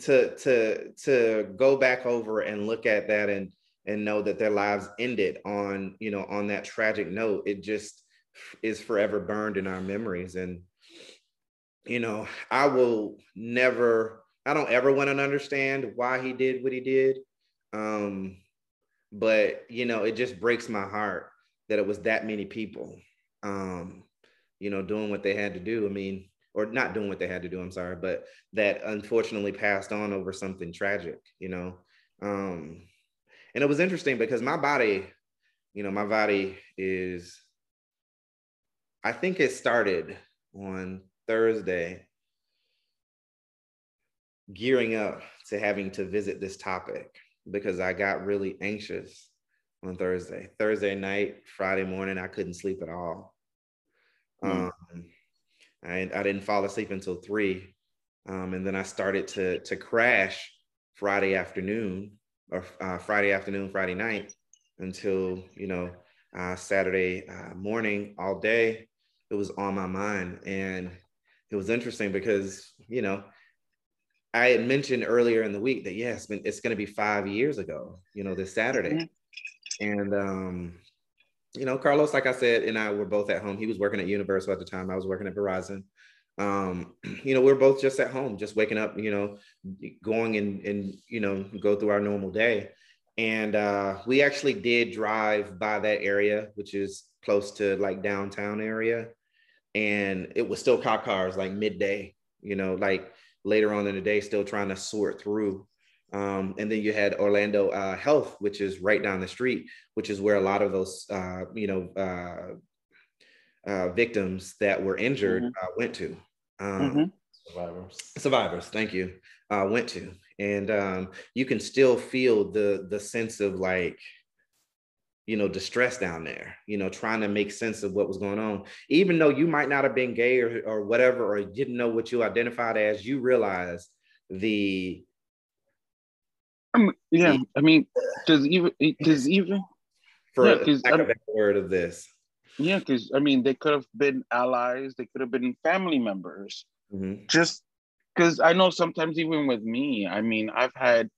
to to to go back over and look at that and and know that their lives ended on you know on that tragic note it just is forever burned in our memories. And you know i will never i don't ever want to understand why he did what he did um but you know it just breaks my heart that it was that many people um you know doing what they had to do. I mean or not doing what they had to do i'm sorry but that unfortunately passed on over something tragic you know? Um and it was interesting because my body you know my body is i think it started on thursday gearing up to having to visit this topic because i got really anxious on thursday. Thursday night friday morning i couldn't sleep at all. Um, I, I didn't fall asleep until three. Um, and then I started to, to crash Friday afternoon or uh, Friday afternoon, Friday night until, you know, uh, Saturday uh, morning all day. It was on my mind. And it was interesting because, you know, I had mentioned earlier in the week that, yeah, it's, it's going to be five years ago, you know, this Saturday. And, um, you know, Carlos, like I said, and I were both at home. He was working at Universal at the time. I was working at Verizon. Um, you know, we are both just at home, just waking up, you know, going and, and you know, go through our normal day. And uh, we actually did drive by that area, which is close to like downtown area. And it was still cop cars like midday, you know, like later on in the day, still trying to sort through um, and then you had Orlando uh, Health, which is right down the street, which is where a lot of those, uh, you know, uh, uh victims that were injured mm-hmm. Uh, went to. Um, mm-hmm. Survivors. Survivors. Thank you. Uh, went to, and um, you can still feel the the sense of like, you know, distress down there. You know, trying to make sense of what was going on, even though you might not have been gay or or whatever, or didn't know what you identified as. You realize the um, yeah, I mean, does even does even for yeah, lack of a word of this. Yeah, because I mean, they could have been allies. They could have been family members. Mm-hmm. Just because I know sometimes even with me, I mean, I've had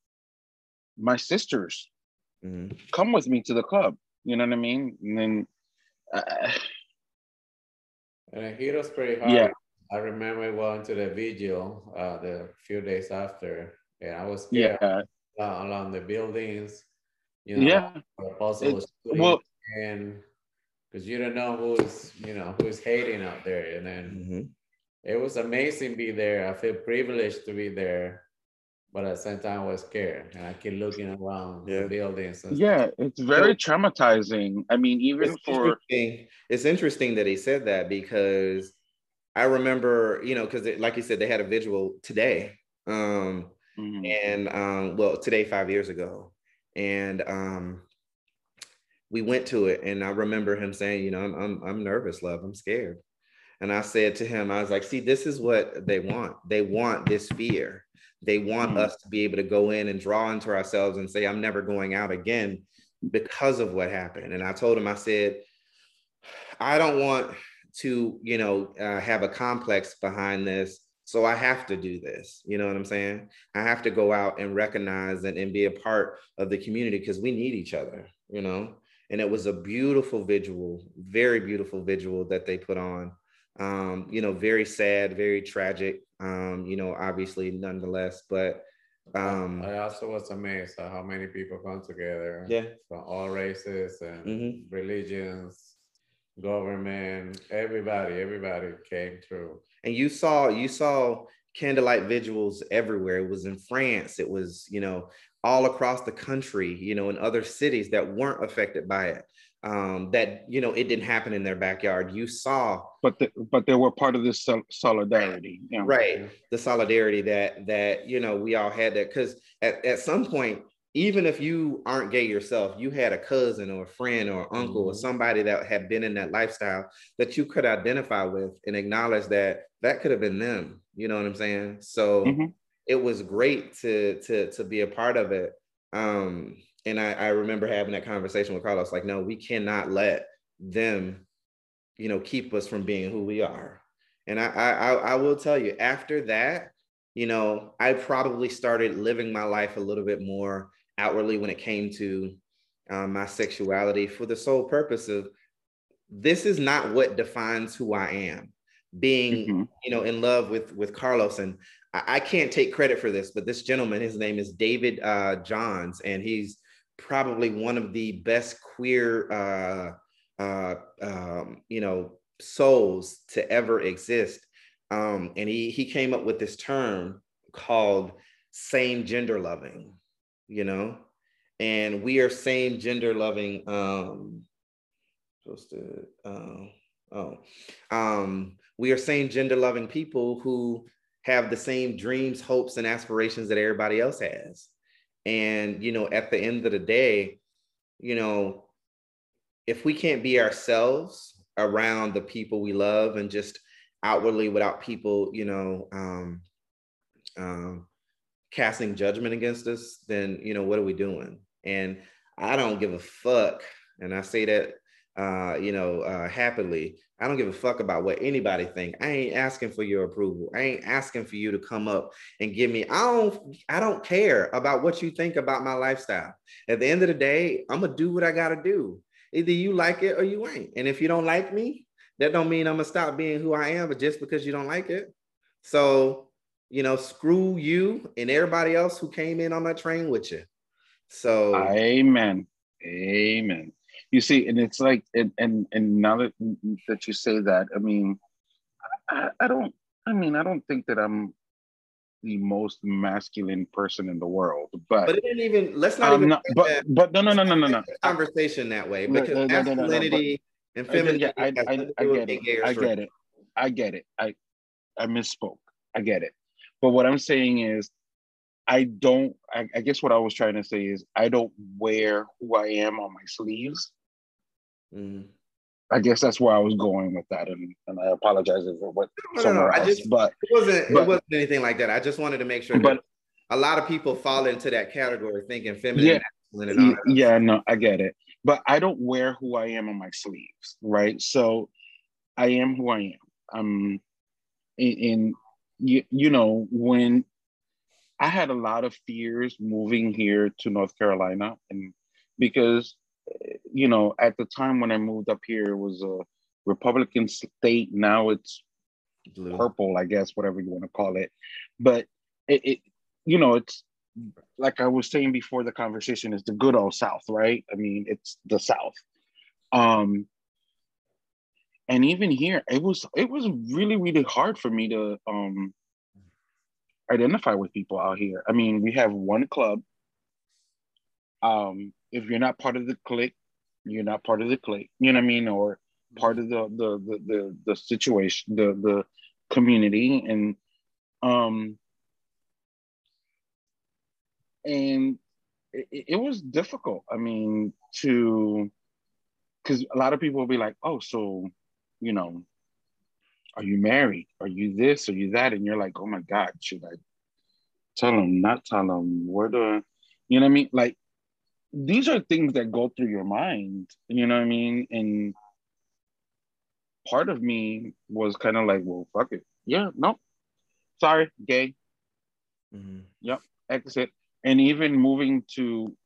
my sisters mm-hmm. come with me to the club. You know what I mean? And then. Uh, and it hit us pretty hard. Yeah. I remember going to the vigil uh, the few days after, and I was scared. Yeah uh, along the buildings, you know, yeah. possible well, and because you don't know who's you know who's hating out there, and then mm-hmm. it was amazing be there. I feel privileged to be there, but at the same time I was scared, and I keep looking around yeah. the buildings. yeah, it's very so, traumatizing. I mean, even it's for interesting. it's interesting that he said that because I remember, you know, because like you said, they had a visual today. Um, Mm-hmm. And um, well, today, five years ago. And um, we went to it. And I remember him saying, you know, I'm, I'm, I'm nervous, love. I'm scared. And I said to him, I was like, see, this is what they want. They want this fear. They want mm-hmm. us to be able to go in and draw into ourselves and say, I'm never going out again because of what happened. And I told him, I said, I don't want to, you know, uh, have a complex behind this so I have to do this. You know what I'm saying? I have to go out and recognize and, and be a part of the community because we need each other, you know? And it was a beautiful visual, very beautiful visual that they put on. Um, you know, very sad, very tragic, um, you know, obviously nonetheless, but um I also was amazed at how many people come together yeah from all races and mm-hmm. religions, government, everybody, everybody came through. And you saw you saw candlelight vigils everywhere. It was in france. It was you know all across the country you know in other cities that weren't affected by it. Um, that you know it didn't happen in their backyard. You saw but the, but they were part of this solidarity yeah. right. The solidarity that that you know we all had that. Because at, at some point even if you aren't gay yourself, you had a cousin or a friend or uncle mm-hmm. or somebody that had been in that lifestyle that you could identify with and acknowledge that that could have been them. You know what I'm saying? So mm-hmm. it was great to to to be a part of it. Um, and I, I remember having that conversation with Carlos, like, no, we cannot let them, you know, keep us from being who we are. And I I, I will tell you, after that, you know, I probably started living my life a little bit more outwardly when it came to um, my sexuality for the sole purpose of this is not what defines who I am. Being, mm-hmm. you know, in love with with Carlos, and I, I, can't take credit for this, but this gentleman, his name is David uh, Johns, and he's probably one of the best queer, uh, uh, um, you know, souls to ever exist. Um, and he he came up with this term called same gender loving you know, and we are same gender loving. Um, supposed to, uh, oh, um, we are same gender loving people who have the same dreams, hopes, and aspirations that everybody else has. And, you know, at the end of the day, you know, if we can't be ourselves around the people we love and just outwardly without people, you know, um, um, casting judgment against us, then you know what are we doing? And I don't give a fuck, and I say that uh, you know uh, happily. I don't give a fuck about what anybody think. I ain't asking for your approval. I ain't asking for you to come up and give me. I don't. I don't care about what you think about my lifestyle. At the end of the day, I'm gonna do what I gotta do. Either you like it or you ain't. And if you don't like me, that don't mean I'm gonna stop being who I am. But just because you don't like it, so you know, screw you and everybody else who came in on that train with you. So Amen. Amen. You see, and it's like, and and, and now that that you say that, I mean, I, I don't. I mean, I don't think that I'm the most masculine person in the world, but but it didn't even. Let's not even. Not, but that, but no no no no no no. Conversation that way because no, no, no, masculinity and femininity. I, I, I, I get it. I get it. I get it. I I misspoke. I get it. But what I'm saying is, I don't. I, I, guess what I was trying to say is, I don't wear who I am on my sleeves. Mm. I guess that's where I was going with that, and, and I apologize if it went no, somewhere no, no. else. Just, but it wasn't. But, it wasn't anything like that. I just wanted to make sure. But a lot of people fall into that category, thinking feminine. Yeah, yeah, no, I get it. But I don't wear who I am on my sleeves, right? So I am who I am. I'm in, in you, you know, when I had a lot of fears moving here to North Carolina, and because, you know, at the time when I moved up here, it was a Republican state. Now it's Blue. purple, I guess, whatever you want to call it. But it, it, you know, it's like I was saying before the conversation, is the good old South, right? I mean, it's the South. Um, and even here it was it was really really hard for me to um identify with people out here. I mean we have one club. Um if you're not part of the clique you're not part of the clique you know what i mean? Or part of the the the the, the situation the the community. And um and it, it was difficult. I mean to because a lot of people will be like oh so you know, are you married? Are you this? Are you that? And you're like, oh my God, should I tell them, not tell them? Where do, you know what I mean? Like, these are things that go through your mind, you know what I mean? And part of me was kind of like, well, fuck it. Yeah, no, sorry, gay. Mm-hmm. Yep, exit. And even moving to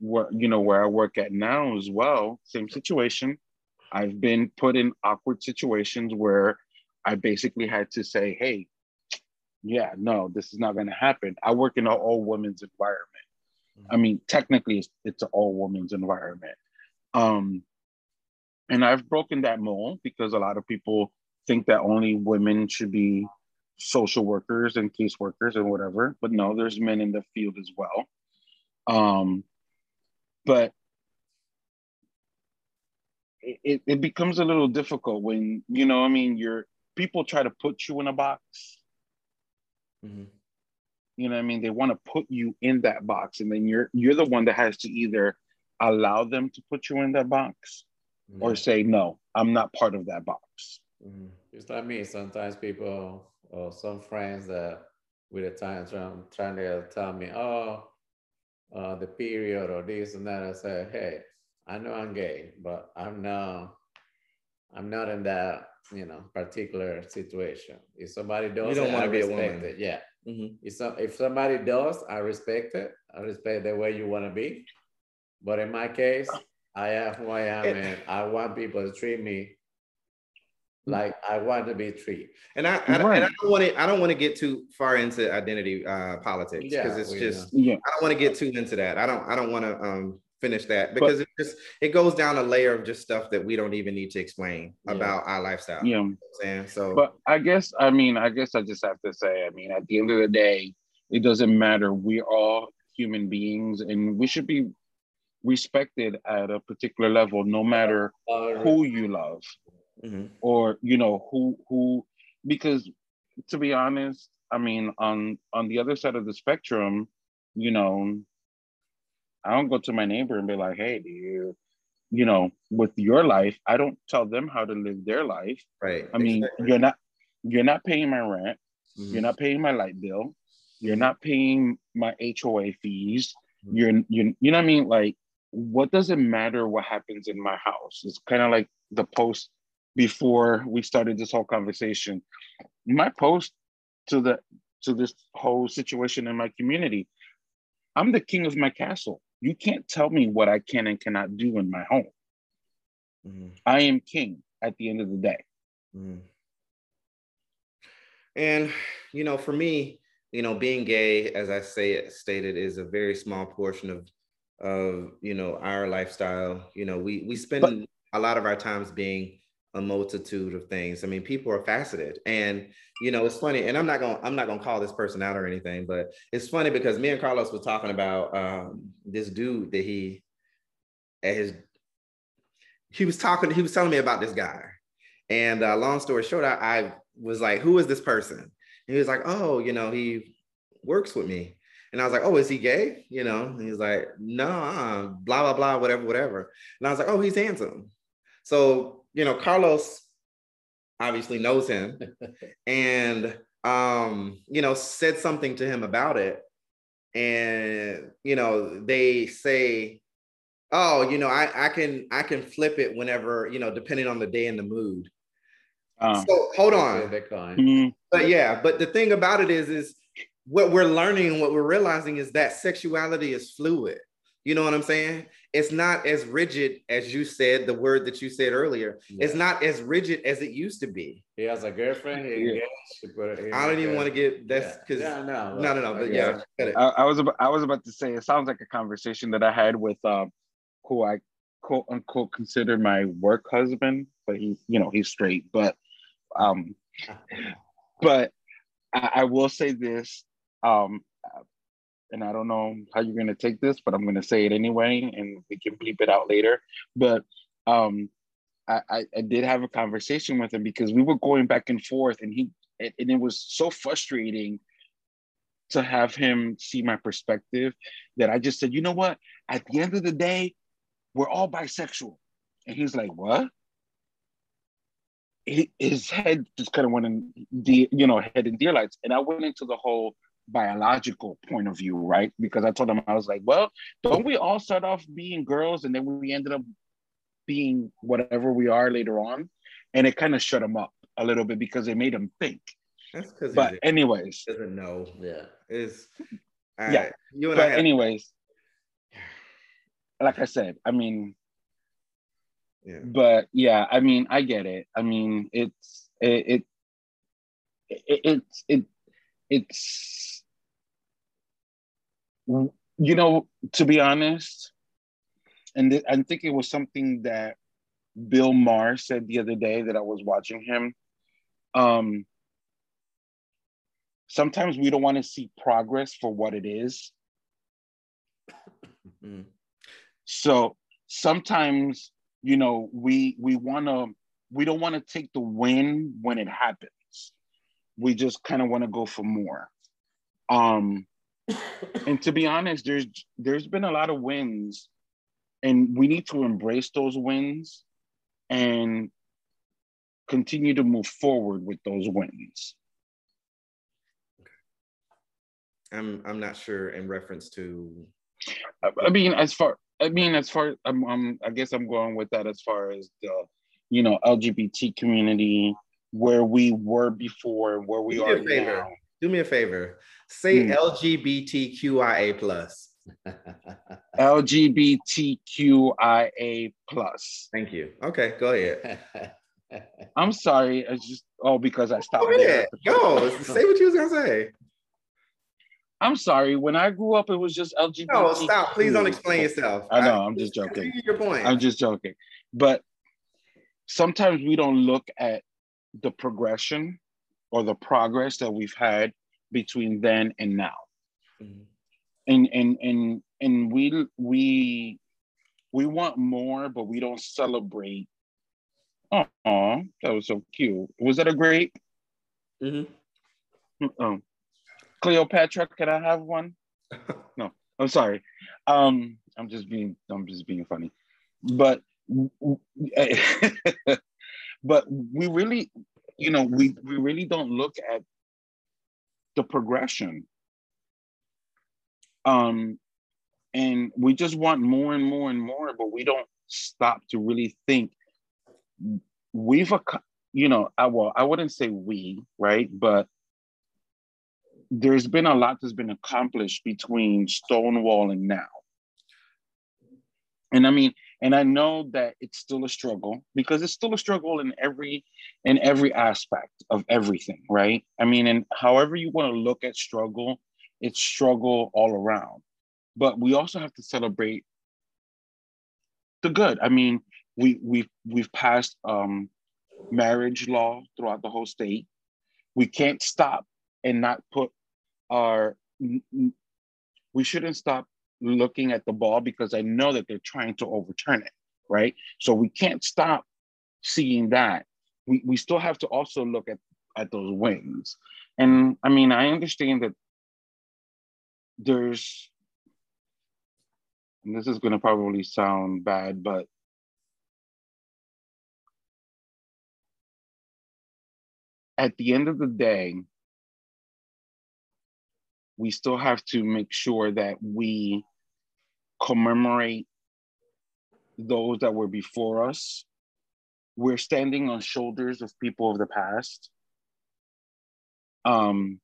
where you know where I work at now as well, same situation. I've been put in awkward situations where I basically had to say, hey, yeah, no, this is not going to happen. I work in an all women's environment. Mm-hmm. I mean, technically, it's, it's an all women's environment. Um, and I've broken that mold because a lot of people think that only women should be social workers and case workers and whatever. But no, there's men in the field as well. Um, but it, it becomes a little difficult when you know i mean you're people try to put you in a box mm-hmm. you know i mean they want to put you in that box and then you're you're the one that has to either allow them to put you in that box mm-hmm. or say no i'm not part of that box mm-hmm. just like me sometimes people or some friends that with the time trying, trying to tell me oh uh, the period or this and that i say hey I know I'm gay, but I'm not. I'm not in that you know particular situation. If somebody does, you don't want to be a woman. It. Yeah. Mm-hmm. If some, if somebody does, I respect it. I respect the way you want to be. But in my case, I am who I am, and I want people to treat me like I want to be treated. And I, I, right. and I don't want to I don't want to get too far into identity uh, politics because yeah, it's just yeah. I don't want to get too into that. I don't I don't want to um finish that because but, it just it goes down a layer of just stuff that we don't even need to explain yeah. about our lifestyle. Yeah. You know so but I guess I mean I guess I just have to say, I mean, at the end of the day, it doesn't matter. We're all human beings and we should be respected at a particular level, no matter who you love. Mm-hmm. Or, you know, who who because to be honest, I mean, on on the other side of the spectrum, you know, I don't go to my neighbor and be like, hey, do you you know, with your life, I don't tell them how to live their life. Right. I mean, Exactly. you're not you're not paying my rent, Mhm. you're not paying my light bill, you're not paying my HOA fees. Mhm. You're you you know what I mean? Like, what does it matter what happens in my house? It's kind of like the post before we started this whole conversation. My post to the to this whole situation in my community. I'm the king of my castle. You can't tell me what I can and cannot do in my home. Mhm. I am king at the end of the day. Mm. And you know, for me, you know, being gay, as I say stated, is a very small portion of of you know our lifestyle. You know, we we spend a lot of our times being a multitude of things. I mean, people are faceted, and you know, it's funny. And I'm not gonna I'm not gonna call this person out or anything, but it's funny because me and Carlos were talking about um, this dude that he at his he was talking. He was telling me about this guy, and uh, long story short, I, I was like, "Who is this person?" And he was like, "Oh, you know, he works with me." And I was like, "Oh, is he gay?" You know, and he's like, "No, uh, blah blah blah, whatever, whatever." And I was like, "Oh, he's handsome." So you know, Carlos obviously knows him, and um, you know, said something to him about it, and you know, they say oh you know I, I can i can flip it whenever you know depending on the day and the mood. Um, so hold on. a decline. mm, but yeah but the thing about it is is what we're learning and what we're realizing is that sexuality is fluid. You know what i'm saying it's not as rigid as you said the word that you said earlier it's not as rigid as it used to be He has a girlfriend. He Yeah. engaged. She put i don't even want to get that's because Yeah, no, no no no but okay. yeah. I, I was about, I was about to say it sounds like a conversation that I had with um, who I quote unquote consider my work husband, but he you know he's straight. But um, but I, I will say this, um, and I don't know how you're gonna take this, but I'm gonna say it anyway, and we can bleep it out later. But um, I, I, I did have a conversation with him because we were going back and forth, and he and it was so frustrating to have him see my perspective that I just said, you know what? At the end of the day, we're all bisexual. And he's like, what? His head just kind of went in the, you know, head in deer lights. And I went into the whole biological point of view, right? Because I told him, I was like, well, don't we all start off being girls and then we ended up being whatever we are later on? And it kind of shut him up a little bit because it made him think. that's because But he anyways, doesn't know Yeah. is Yeah. you and I but have, anyways, like I said, I mean, yeah. but yeah, I mean, I get it. I mean, it's it it, it it's it it's you know, to be honest, and th- I think it was something that Bill Maher said the other day that I was watching him. Um, sometimes we don't want to see progress for what it is. Mm. So sometimes, you know, we we want to we don't want to take the win when it happens. We just kind of want to go for more. Um and to be honest, there's there's been a lot of wins and we need to embrace those wins and continue to move forward with those wins. I'm I'm not sure in reference to I, I mean, as far I mean, as far I'm, I'm, I guess I'm going with that as far as the, you know, LGBT community where we were before and where we are now. Do me a favor. Say Hmm. LGBTQIA plus. LGBTQIA plus. Thank you. Okay, go ahead. I'm sorry, I just oh because I stopped Go ahead. Go. Say what you was gonna say. I'm sorry. When I grew up, it was just LGBT. No, stop. Please don't explain yourself. I know. I'm just joking. Your point. I'm just joking. But sometimes we don't look at the progression or the progress that we've had between then and now. Mhm. And and and and we we we want more, but we don't celebrate. Oh, that was so cute. Was that a grape? Mhm. Oh. Cleopatra, can I have one? No, I'm sorry. Um, I'm just being I'm just being funny. But but we really, you know, we we really don't look at the progression. Um, and we just want more and more and more, but we don't stop to really think. We've, you know, I well, I wouldn't say we, right, but there's been a lot that's been accomplished between Stonewall and now. And I mean, and I know that it's still a struggle because it's still a struggle in every in every aspect of everything, right? I mean, and however you want to look at struggle, it's struggle all around. But we also have to celebrate the good. I mean, we we've we've passed um, marriage law throughout the whole state. We can't stop and not put our we shouldn't stop looking at the ball because I know that they're trying to overturn it, right? So we can't stop seeing that. We, we still have to also look at, at those wings. And I mean, I understand that there's, and this is going to probably sound bad, but at the end of the day, we still have to make sure that we commemorate those that were before us. We're standing on shoulders of people of the past. Um,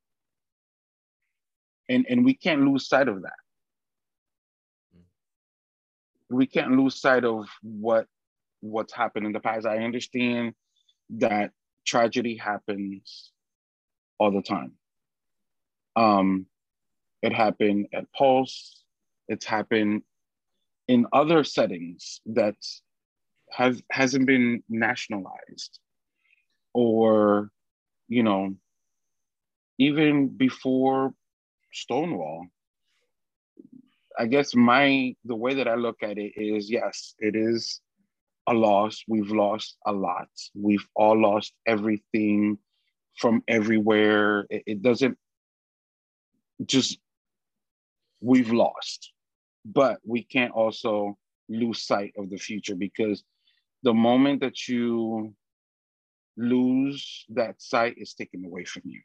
and, and we can't lose sight of that. We can't lose sight of what what's happened in the past. I understand that tragedy happens all the time. Um, it happened at Pulse. It's happened in other settings that has hasn't been nationalized, or you know, even before Stonewall. I guess my the way that I look at it is yes, it is a loss. We've lost a lot. We've all lost everything from everywhere. It, it doesn't just we've lost. But we can't also lose sight of the future because the moment that you lose that sight is taken away from you.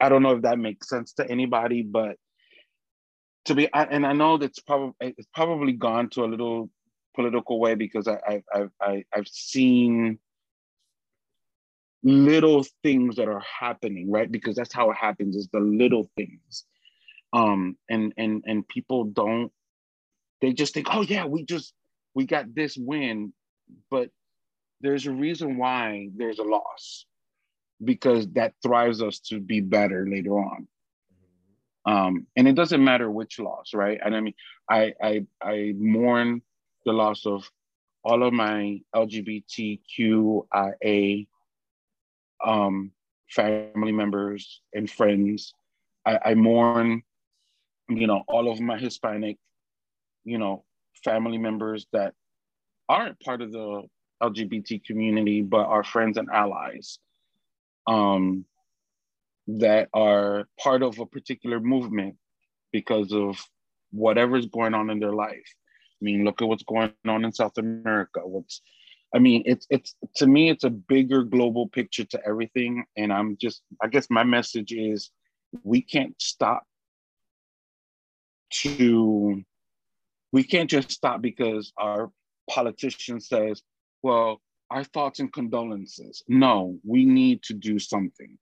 I don't know if that makes sense to anybody, but to be and I know that's probably it's probably gone to a little political way because I I I, I I've seen little things that are happening, right? Because that's how it happens is the little things. Um, and and and people don't they just think, oh yeah, we just we got this win, but there's a reason why there's a loss because that thrives us to be better later on. Um, and it doesn't matter which loss, right? And I mean, I I I mourn the loss of all of my LGBTQIA um, family members and friends. I, I mourn, you know, all of my Hispanic, you know, family members that aren't part of the LGBT community, but are friends and allies um, that are part of a particular movement because of whatever's going on in their life. I mean, look at what's going on in South America, what's I mean, it's it's to me, it's a bigger global picture to everything. And I'm just, I guess my message is we can't stop to we can't just stop because our politician says, well, our thoughts and condolences. No, we need to do something.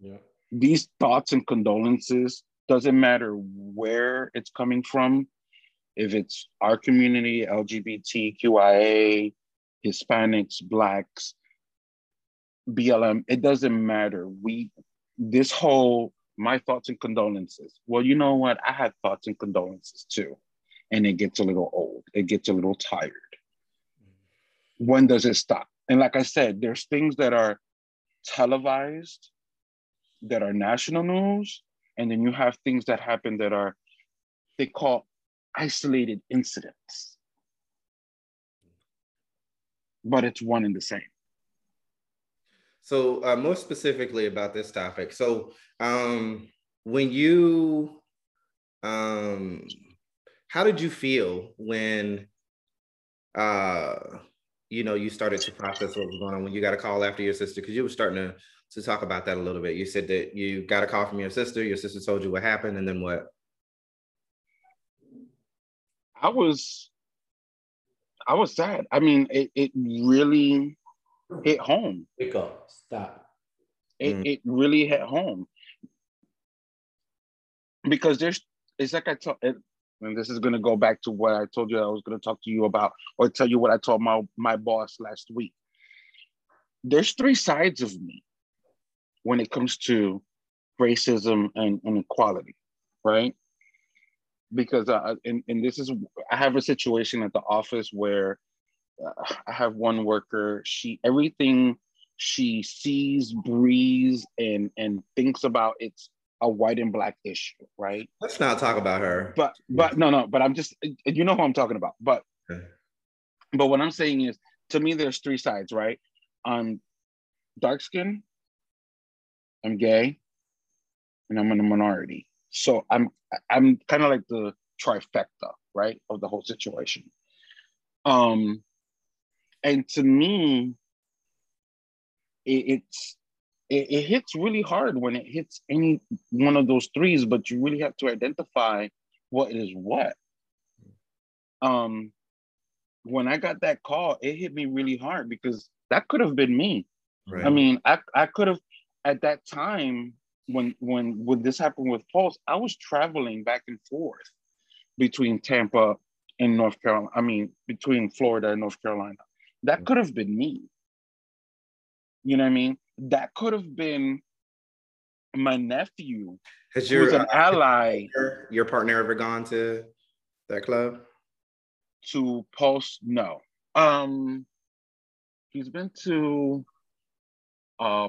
Yeah. These thoughts and condolences doesn't matter where it's coming from, if it's our community, LGBTQIA, Hispanics, Blacks, BLM, it doesn't matter. We, this whole, my thoughts and condolences. Well, you know what? I had thoughts and condolences too. And it gets a little old, it gets a little tired. When does it stop? And like I said, there's things that are televised, that are national news, and then you have things that happen that are, they call isolated incidents but it's one and the same. So, uh, more specifically about this topic. So, um, when you, um, how did you feel when uh you know you started to process what was going on when you got a call after your sister because you were starting to to talk about that a little bit. You said that you got a call from your sister, your sister told you what happened, and then what? I was I was sad. I mean, it, it really hit home. Pick up. Stop. It, mm. it really hit home. Because there's it's like I told and this is gonna go back to what I told you I was gonna talk to you about, or tell you what I told my my boss last week. There's three sides of me when it comes to racism and inequality, right? Because uh, and, and this is I have a situation at the office where uh, I have one worker. She everything she sees, breathes, and and thinks about it's a white and black issue, right? Let's not talk about her. But but no no. But I'm just you know who I'm talking about. But okay. but what I'm saying is, to me, there's three sides, right? I'm dark skin, I'm gay, and I'm in a minority. So I'm I'm kind of like the trifecta, right, of the whole situation. Um, and to me, it, it's it, it hits really hard when it hits any one of those threes, but you really have to identify what is what. Um, when I got that call, it hit me really hard because that could have been me. Right. I mean, I, I could have at that time when when when this happened with Pulse, I was traveling back and forth between Tampa and North Carolina. I mean, between Florida and North Carolina. That could have been me. You know what I mean? That could have been my nephew. Has your an uh, ally? Your, your partner ever gone to that club? To Pulse? No. Um, he's been to uh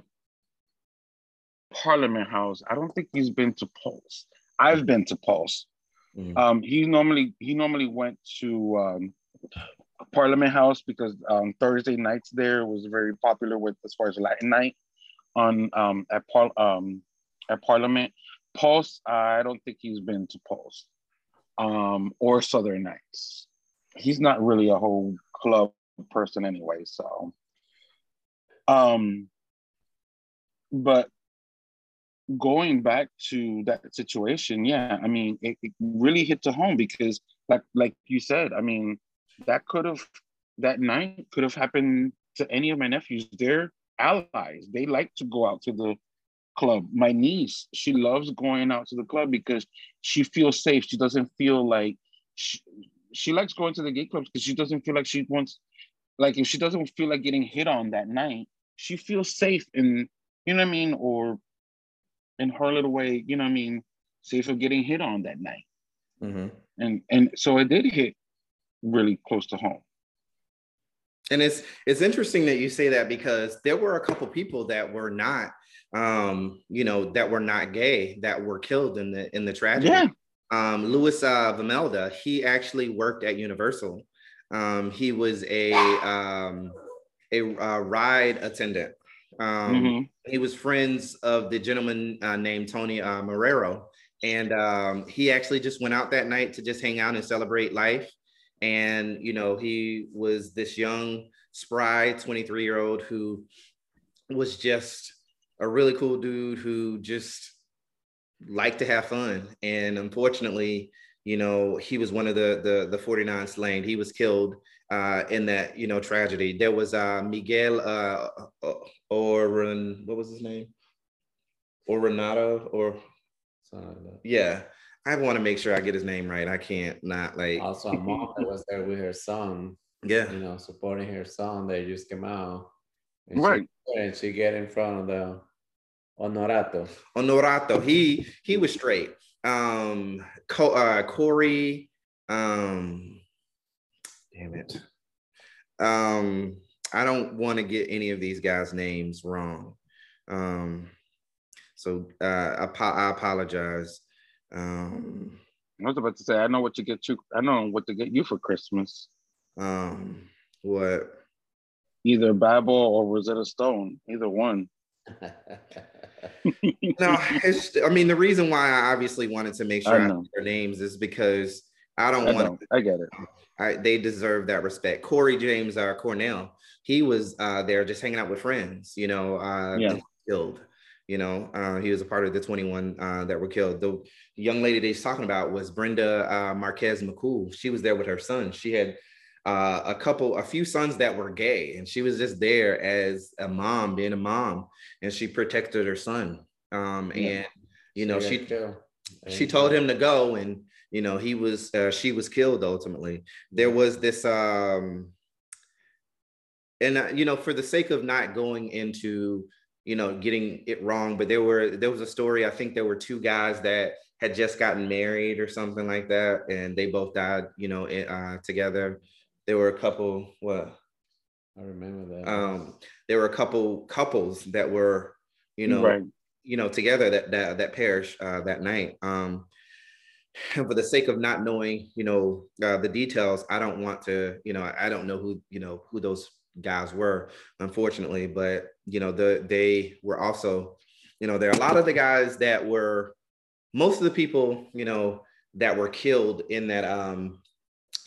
Parliament House. I don't think he's been to Pulse. I've been to Pulse. Mm-hmm. Um, he normally he normally went to um, Parliament House because um, Thursday nights there was very popular with as far as Latin night on um, at Par- um, at Parliament. Pulse, I don't think he's been to Pulse um, or Southern Nights. He's not really a whole club person anyway, so. Um, but going back to that situation, yeah, I mean, it, it really hit to home because, like, like you said, I mean, that could have that night could have happened to any of my nephews. They're allies. They like to go out to the club. My niece, she loves going out to the club because she feels safe. She doesn't feel like she, she likes going to the gay clubs because she doesn't feel like she wants like if she doesn't feel like getting hit on that night, she feels safe in you know what I mean, or in her little way, you know what I mean, safe of getting hit on that night. Mm-hmm. And and so it did hit really close to home. And it's it's interesting that you say that because there were a couple people that were not um, you know, that were not gay that were killed in the in the tragedy. Yeah. Um, Louis uh, Vimelda, he actually worked at Universal. Um, he was a um, a, a ride attendant um, mm-hmm. He was friends of the gentleman uh, named Tony uh, Marrero. And um, he actually just went out that night to just hang out and celebrate life. And, you know, he was this young, spry 23 year old who was just a really cool dude who just liked to have fun. And unfortunately, you know, he was one of the the, the 49 slain. He was killed uh, in that you know tragedy. There was uh, Miguel uh, Oren, what was his name? Or Renato or yeah. I want to make sure I get his name right. I can't not like also a mom that was there with her son. Yeah, you know, supporting her son. They just came out. And right. She, and she get in front of the Honorato. Honorato. He he was straight. Um, Co- uh, Corey. Um, damn it. Um, I don't want to get any of these guys' names wrong. Um, so uh, I, I apologize. Um, I was about to say I know what to get you. I know what to get you for Christmas. Um, what? Either Bible or Rosetta Stone. Either one. no, it's, I mean the reason why I obviously wanted to make sure I, I their names is because I don't I want. don't. I get it. I, they deserve that respect. Cory James uh, Connell, he was uh, there just hanging out with friends. You know, uh, Yeah. killed. You know, uh, he was a part of the 21 uh, that were killed. The young lady that he's talking about was Brenda uh, Marquez McCool. She was there with her son. She had uh, a couple, a few sons that were gay, and she was just there as a mom, being a mom, and she protected her son. Um, Yeah. and you know, Yeah, she too. she told him to go and you know he was uh, she was killed ultimately there was this um and uh, you know for the sake of not going into you know getting it wrong but there were there was a story i think there were two guys that had just gotten married or something like that and they both died you know uh, together there were a couple what I remember that. um there were a couple couples that were you know right. you know together that that, that perished uh, that night um and for the sake of not knowing you know uh, the details i don't want to you know i don't know who you know who those guys were unfortunately. But you know the they were also you know there are a lot of the guys that were most of the people you know that were killed in that um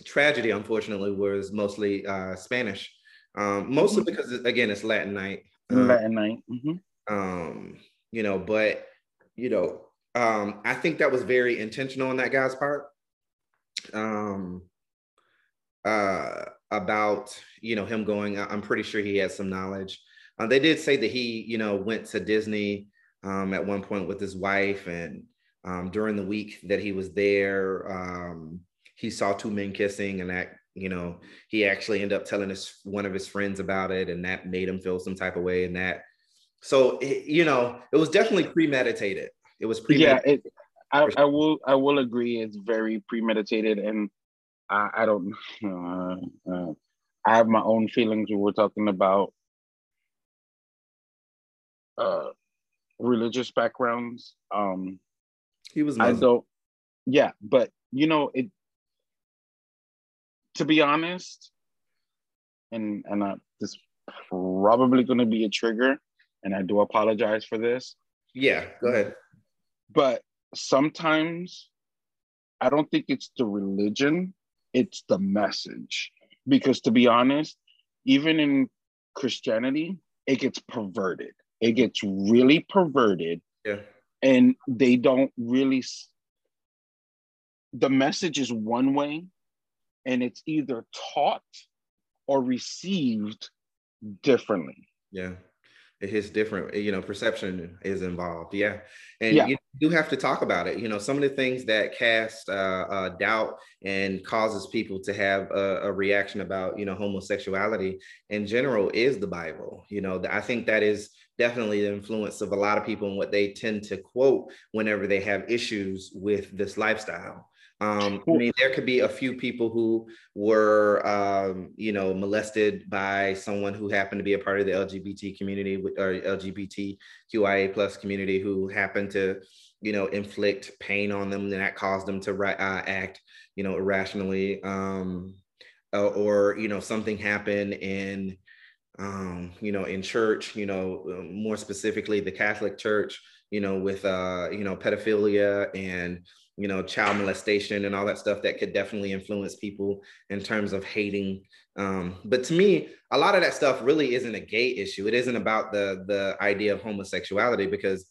tragedy unfortunately was mostly uh spanish. Um mostly because again it's latin night Um, Latin night. hmm um you know but you know um i think that was very intentional on that guy's part um uh about you know him going i'm pretty sure he had some knowledge uh, they did say that he you know went to disney um at one point with his wife and um during the week that he was there um he saw two men kissing and that you know he actually ended up telling his one of his friends about it and that made him feel some type of way and that so you know, it was definitely premeditated. It was Yeah, it. I, I will. I will agree. It's very premeditated, and I, I don't. Uh, uh, I have my own feelings We were talking about uh, religious backgrounds. Um, he was. I Muslim. don't. Yeah, but you know it. To be honest, and and I, this probably going to be a trigger, and I do apologize for this. Yeah, go ahead. But sometimes I don't think it's the religion, it's the message. Because to be honest, even in Christianity, it gets perverted. It gets really perverted, Yeah, and they don't really. The message is one way, and it's either taught or received differently. yeah. It hits different. You know, perception is involved. Yeah, and Yeah. you do have to talk about it. You know, some of the things that cast uh, uh, doubt and causes people to have a, a reaction about you know homosexuality in general is the Bible. You know, I think that is definitely the influence of a lot of people and what they tend to quote whenever they have issues with this lifestyle. Um, I mean, there could be a few people who were, um, you know, molested by someone who happened to be a part of the LGBT community or LGBTQIA plus community who happened to, you know, inflict pain on them and that caused them to uh, act, you know, irrationally. Um, uh, or you know something happened in um, you know, in church, you know, um, more specifically the Catholic Church, you know, with uh, you know, pedophilia and you know, child molestation and all that stuff that could definitely influence people in terms of hating. Um, but to me, a lot of that stuff really isn't a gay issue. It isn't about the the idea of homosexuality because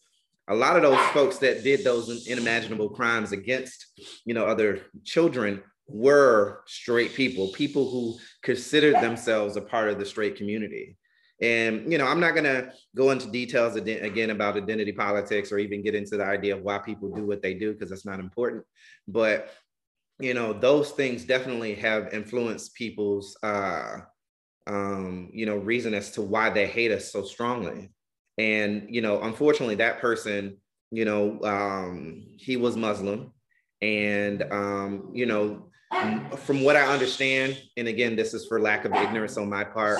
a lot of those folks that did those unimaginable crimes against, you know, other children were straight people, people who considered themselves a part of the straight community. And you know, I'm not gonna go into details again about identity politics or even get into the idea of why people do what they do because that's not important. But you know, those things definitely have influenced people's uh, um, you know reason as to why they hate us so strongly. And you know, unfortunately, that person, you know, um, he was Muslim, and um, you know, from what I understand, and again, this is for lack of ignorance on my part,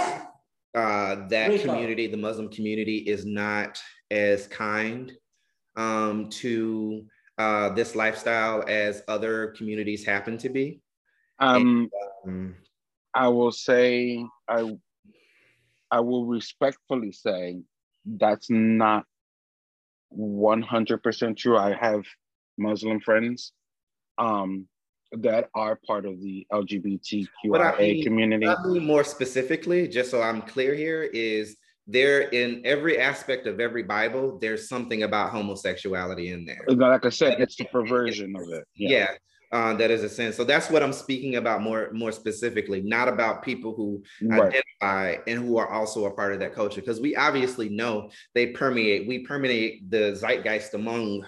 uh, that community, the Muslim community, is not as kind um, to uh, this lifestyle as other communities happen to be. Um, Um, I will say I I will respectfully say that's not 100% true. I have Muslim friends. Um that are part of the LGBTQIA I mean, community. I mean more specifically, just so I'm clear here, is there in every aspect of every Bible, there's something about homosexuality in there. Like I said, it's the perversion of it. Yeah. uh, that is a sin. So that's what I'm speaking about more more specifically, not about people who Right. identify and who are also a part of that culture, because we obviously know they permeate. We permeate the zeitgeist among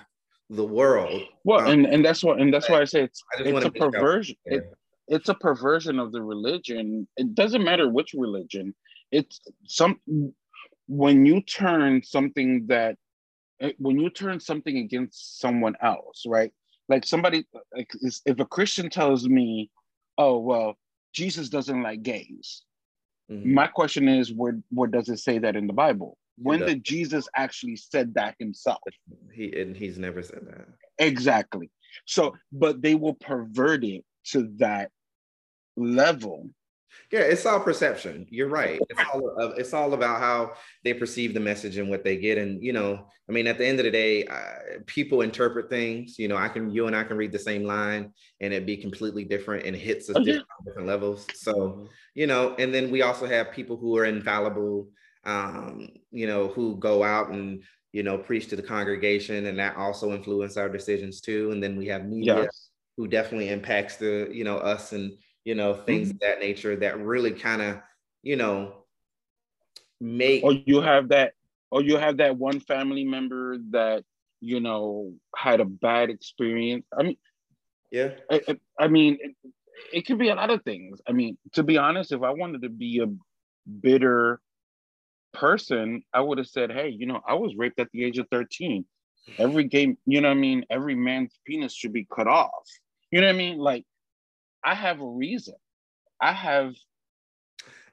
the world. Well, Um, and, and that's what and that's why I say it's I it's a perversion. It, it's a perversion of the religion. It doesn't matter which religion. It's some when you turn something that eh, when you turn something against someone else, right? Like somebody like is- if a Christian tells me, "Oh, well, Jesus doesn't like gays." Mhm. My question is, where where does it say that in the Bible? When did Jesus actually said that himself? He and he's never said that. Exactly. So, but they will pervert it to that level. Yeah, it's all perception. You're right. It's all of, it's all about how they perceive the message and what they get. And you know, I mean, at the end of the day, uh, people interpret things. You know, I can you and I can read the same line and it be completely different and hits us Oh, yeah. different, different levels. So you know, and then we also have people who are infallible. Um, you know, who go out and you know preach to the congregation, and that also influence our decisions too. And then we have media Yes. who definitely impacts the you know us and you know things of that nature that really kind of you know make Or you have that, or you have that one family member that you know had a bad experience. I mean, yeah I, I- I mean, it, it could be a lot of things. I mean, to be honest, if I wanted to be a bitter person, I would have said, "Hey, you know, I was raped at the age of thirteen. Every game, you know, what I mean, every man's penis should be cut off. You know what I mean? Like, I have a reason. I have,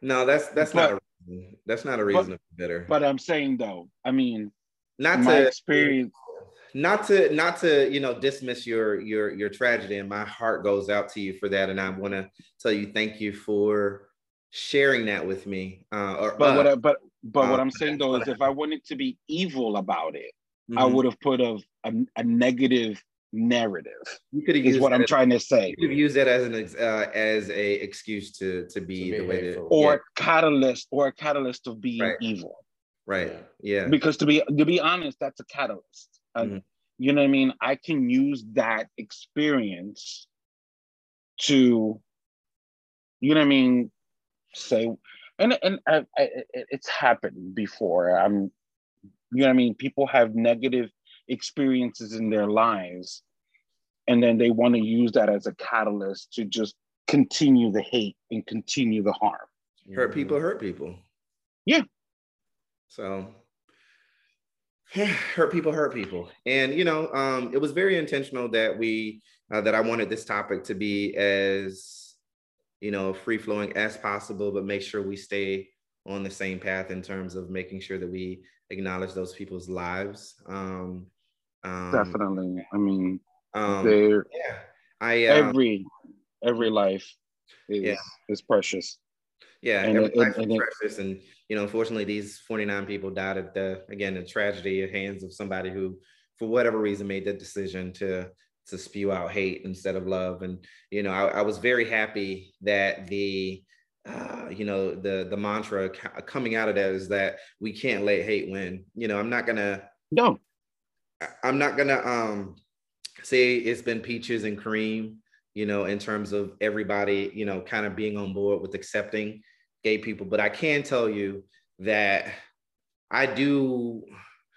no that's that's not a reason. that's not a reason to be bitter but I'm saying though, I mean, not my to experience. not to not to you know dismiss your your your tragedy and my heart goes out to you for that and i want to tell you thank you for sharing that with me uh or But what, uh, I, but but what uh, I'm saying though is, if I wanted to be evil about it, I mhm. would have put a, a a negative narrative. you could have Is what I'm as- trying to say. you could have used that as an ex- uh, as a excuse to to be To be the way that hateful. or yeah, catalyst or a catalyst of being Right. evil right yeah because to be to be honest that's a catalyst Uh, Mhm. you know what i mean i can use that experience to you know what i mean say and and I, I, it's happened before. I'm you know what i mean? People have negative experiences in their lives and then they want to use that as a catalyst to just continue the hate and continue the harm. Hurt people hurt people. Yeah. so hurt people hurt people. And you know um it was very intentional that we uh, that i wanted this topic to be as you know free flowing as possible but make sure we stay on the same path in terms of making sure that we acknowledge those people's lives. Um, um definitely. I mean um there yeah i uh, every every life is Yeah. is precious. Yeah, And every it- life and is it- precious, and you know, unfortunately, these 49 people died at the again a tragedy at hands of somebody who, for whatever reason, made the decision to to spew out hate instead of love. And you know, I, I was very happy that the uh, you know the the mantra co- coming out of that is that we can't let hate win. You know, I'm not gonna no I'm not gonna um say it's been peaches and cream, you know, in terms of everybody, you know, kind of being on board with accepting gay people. But I can tell you that I do,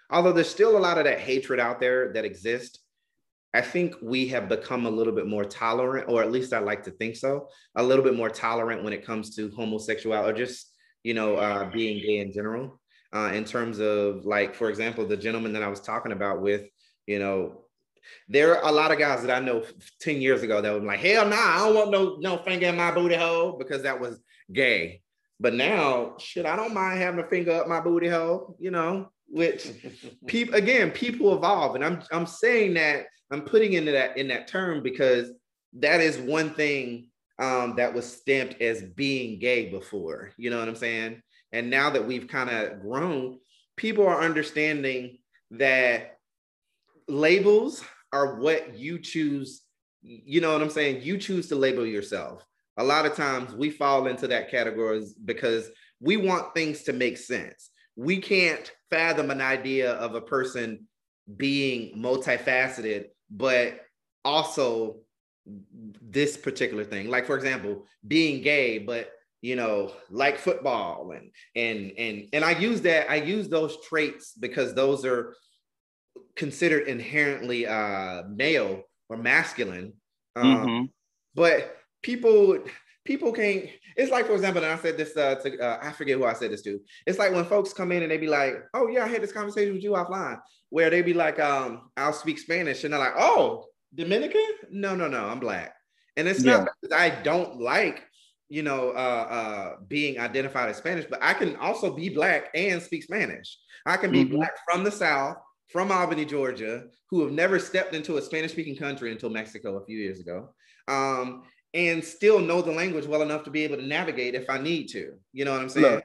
although there's still a lot of that hatred out there that exists, I think we have become a little bit more tolerant, or at least I like to think so, a little bit more tolerant when it comes to homosexuality or just, you know, uh, being gay in general. Uh, in terms of like, for example, the gentleman that I was talking about with, you know, there are a lot of guys that I know 10 years ago that were like, hell nah, I don't want no no finger in my booty hole because that was gay. But now, shit, I don't mind having a finger up my booty hole, you know, which people again, people evolve. And I'm I'm saying that I'm putting into that in that term because that is one thing um, that was stamped as being gay before. You know what I'm saying? And now that we've kind of grown, people are understanding that labels are what you choose you know what I'm saying? You choose to label yourself. A lot of times we fall into that category because we want things to make sense. We can't fathom an idea of a person being multifaceted, but also this particular thing. Like, for example, being gay, but you know, like football and and and and I use that, I use those traits because those are considered inherently uh male or masculine. Um, mm-hmm. but people people can't it's like for example and i said this uh, to uh, i forget who i said this to it's like when folks come in and they be like oh yeah i had this conversation with you offline where they be like um i'll speak spanish and they're like oh dominican no no no i'm black and it's yeah. not because i don't like you know uh uh being identified as spanish but i can also be black and speak spanish i can be mm-hmm. black from the south from albany georgia who have never stepped into a spanish speaking country until mexico a few years ago um and still know the language well enough to be able to navigate if I need to. You know what I'm saying? Look,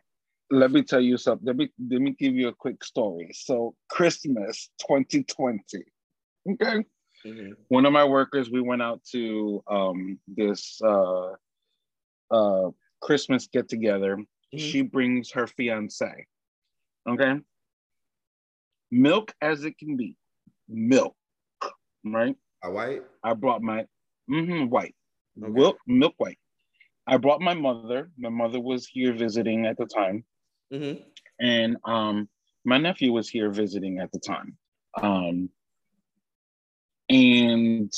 let me tell you something. Let me let me give you a quick story. So Christmas 2020. Okay. Mm-hmm. One of my workers, we went out to um, this uh, uh, Christmas get together. Mm-hmm. She brings her fiance. Okay. Milk as it can be. Milk. Right? A white? I brought my mm-hmm, white. Okay. Milk, milk white. I brought my mother. My mother was here visiting at the time, mm-hmm. and um, my nephew was here visiting at the time. Um, and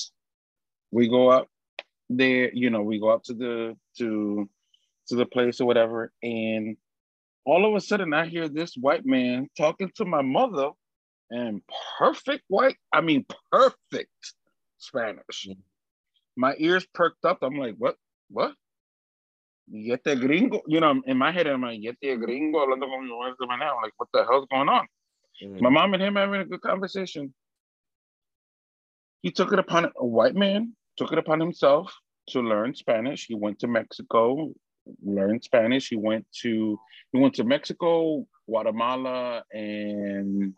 we go up there. You know, we go up to the to to the place or whatever, and all of a sudden, I hear this white man talking to my mother, and perfect white. I mean, perfect Spanish. Mm-hmm my ears perked up. I'm like, what? What? Yete gringo. You know, in my head, I'm like, yete gringo. Hablando con mi wife now. Like, what the hell's going on? Mm-hmm. My mom and him having a good conversation. He took it upon a white man, took it upon himself to learn Spanish. He went to Mexico, learned Spanish. He went to he went to Mexico, Guatemala, and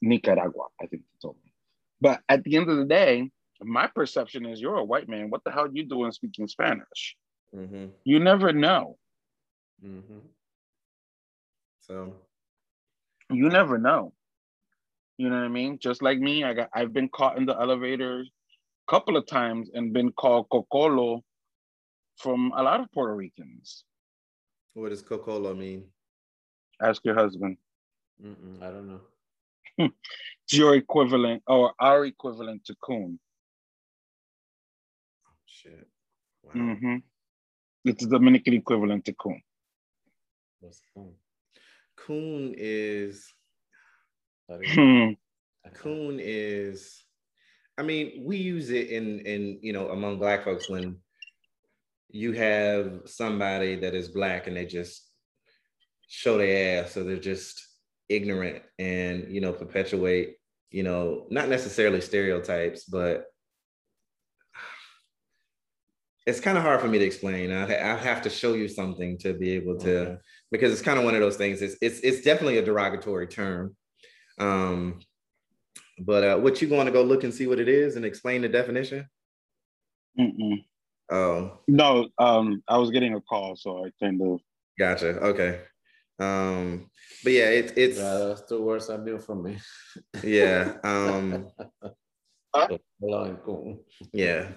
Nicaragua, I think he told me. But at the end of the day, my perception is you're a white man. What the hell are you doing speaking Spanish? Mm-hmm. You never know. Mm-hmm. So you never know. You know what I mean? Just like me, I got I've been caught in the elevator a couple of times and been called cocolo from a lot of Puerto Ricans. What does cocolo mean? Ask your husband. Mm-mm, I don't know. it's your equivalent or our equivalent to coon shit. Wow. Mm-hmm. It's the Dominican equivalent to coon. What's coon? Coon is. Hmm. coon is. I mean, we use it in in you know among black folks when you have somebody that is black and they just show their ass, so they're just ignorant and you know perpetuate you know not necessarily stereotypes, but it's kind of hard for me to explain. I, I have to show you something to be able to, okay. because it's kind of one of those things. It's it's it's definitely a derogatory term. Um, but uh, what you going to go look and see what it is and explain the definition? Mm-mm. Oh no, um, I was getting a call, so I kind of. Gotcha. Okay. Um, but yeah, it's it's yeah, that's the worst I knew from me. yeah. Um. yeah.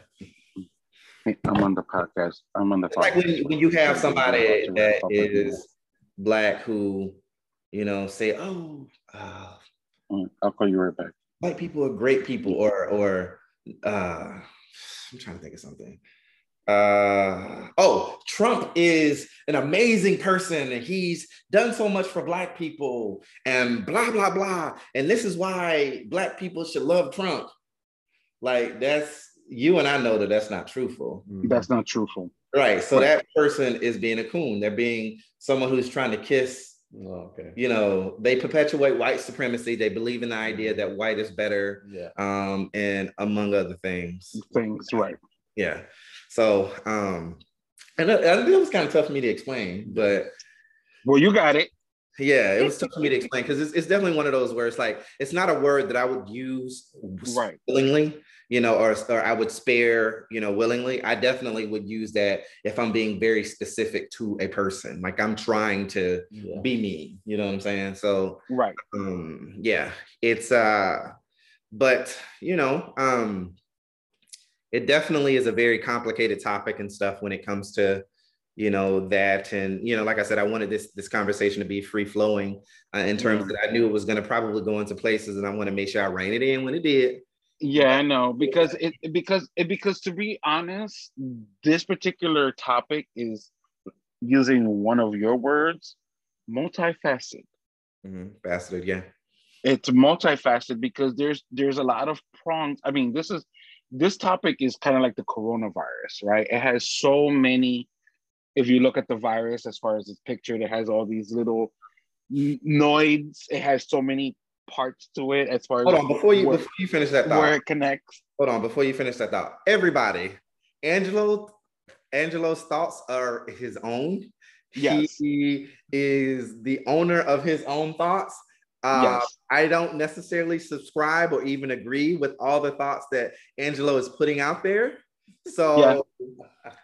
I'm on the podcast. I'm on the. Podcast. Like when, when you have somebody that is black who, you know, say, "Oh, uh, mm, I'll call you right back." White people are great people, or or uh, I'm trying to think of something. Uh, oh, Trump is an amazing person and he's done so much for black people and blah blah blah. And this is why black people should love Trump. Like that's you and I know that that's not truthful. Mm-hmm. That's not truthful. Right. So that person is being a coon. They're being someone who's trying to kiss. Oh, okay. You know, they perpetuate white supremacy. They believe in the idea that white is better. Yeah. Um, and among other things. Things, right. Yeah. So, um, and it, it was kind of tough for me to explain, but. Well, you got it. Yeah, it was tough for me to explain because it's, it's definitely one of those where it's like it's not a word that I would use right. willingly you know, or, or I would spare, you know, willingly. I definitely would use that if I'm being very specific to a person. Like I'm trying to yeah. be me, you know what I'm saying? So right. Um, yeah, it's uh, but you know, um, it definitely is a very complicated topic and stuff when it comes to you know that and you know like i said i wanted this this conversation to be free flowing uh, in terms that i knew it was going to probably go into places and i want to make sure i rein it in when it did yeah i know because it because it because to be honest this particular topic is using one of your words multifaceted mm-hmm. faceted yeah it's multifaceted because there's there's a lot of prongs i mean this is this topic is kind of like the coronavirus right it has so many if you look at the virus as far as it's pictured, it has all these little nodes. It has so many parts to it as far as on before you where, before you finish that thought. Where it connects. Hold on before you finish that thought. Everybody, Angelo, Angelo's thoughts are his own. Yes. He is the owner of his own thoughts. Uh, yes. I don't necessarily subscribe or even agree with all the thoughts that Angelo is putting out there. So.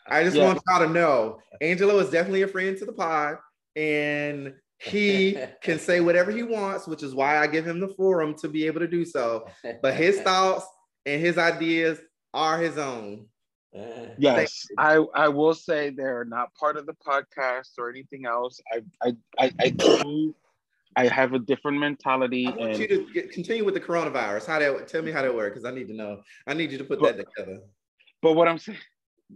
I just want y'all to know Angelo is definitely a friend to the pod and he can say whatever he wants, which is why I give him the forum to be able to do so. But his thoughts and his ideas are his own. Eh. Yes, I, I will say they're not part of the podcast or anything else. I I I, I do I have a different mentality. I want and, you to get, continue with the coronavirus. How that tell me how that works because I need to know. I need you to put but, that together. But what I'm saying,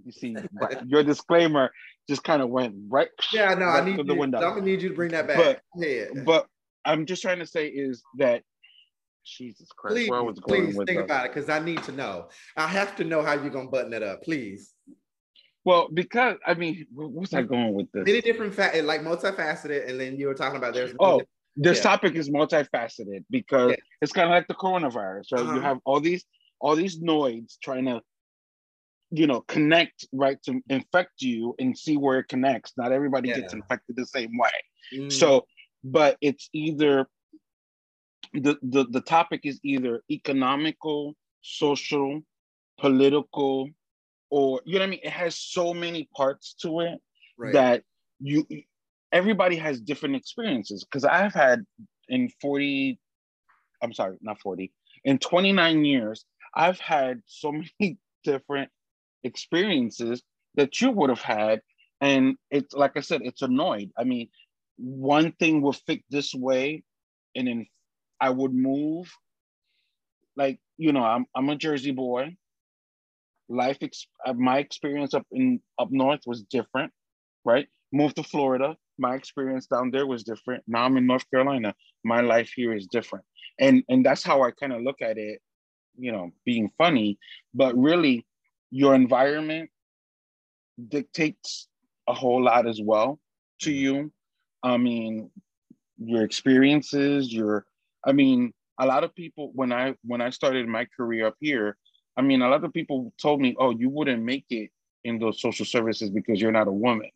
you see, your disclaimer just kind of went right. Yeah, no, I need the you, window. I'm gonna need you to bring that back. But, yeah. but I'm just trying to say is that Jesus Christ, please, where I was going please with think about it because I need to know. I have to know how you're gonna button it up, please. Well, because I mean, what's I going with this? Many different fa- like multifaceted, and then you were talking about there's oh, this yeah. topic is multifaceted because yeah. it's kind of like the coronavirus, right? Uh-huh. You have all these all these nodes trying to you know connect right to infect you and see where it connects not everybody yeah. gets infected the same way mm. so but it's either the, the the topic is either economical social political or you know what i mean it has so many parts to it right. that you everybody has different experiences because i've had in 40 i'm sorry not 40 in 29 years i've had so many different experiences that you would have had. And it's like I said, it's annoyed. I mean, one thing will fit this way, and then I would move. Like, you know, I'm I'm a Jersey boy. Life ex- uh, my experience up in up north was different, right? Moved to Florida, my experience down there was different. Now I'm in North Carolina. My life here is different. And and that's how I kind of look at it, you know, being funny, but really your environment dictates a whole lot as well to mm-hmm. you. I mean, your experiences, your I mean, a lot of people when I when I started my career up here, I mean, a lot of people told me, "Oh, you wouldn't make it in those social services because you're not a woman."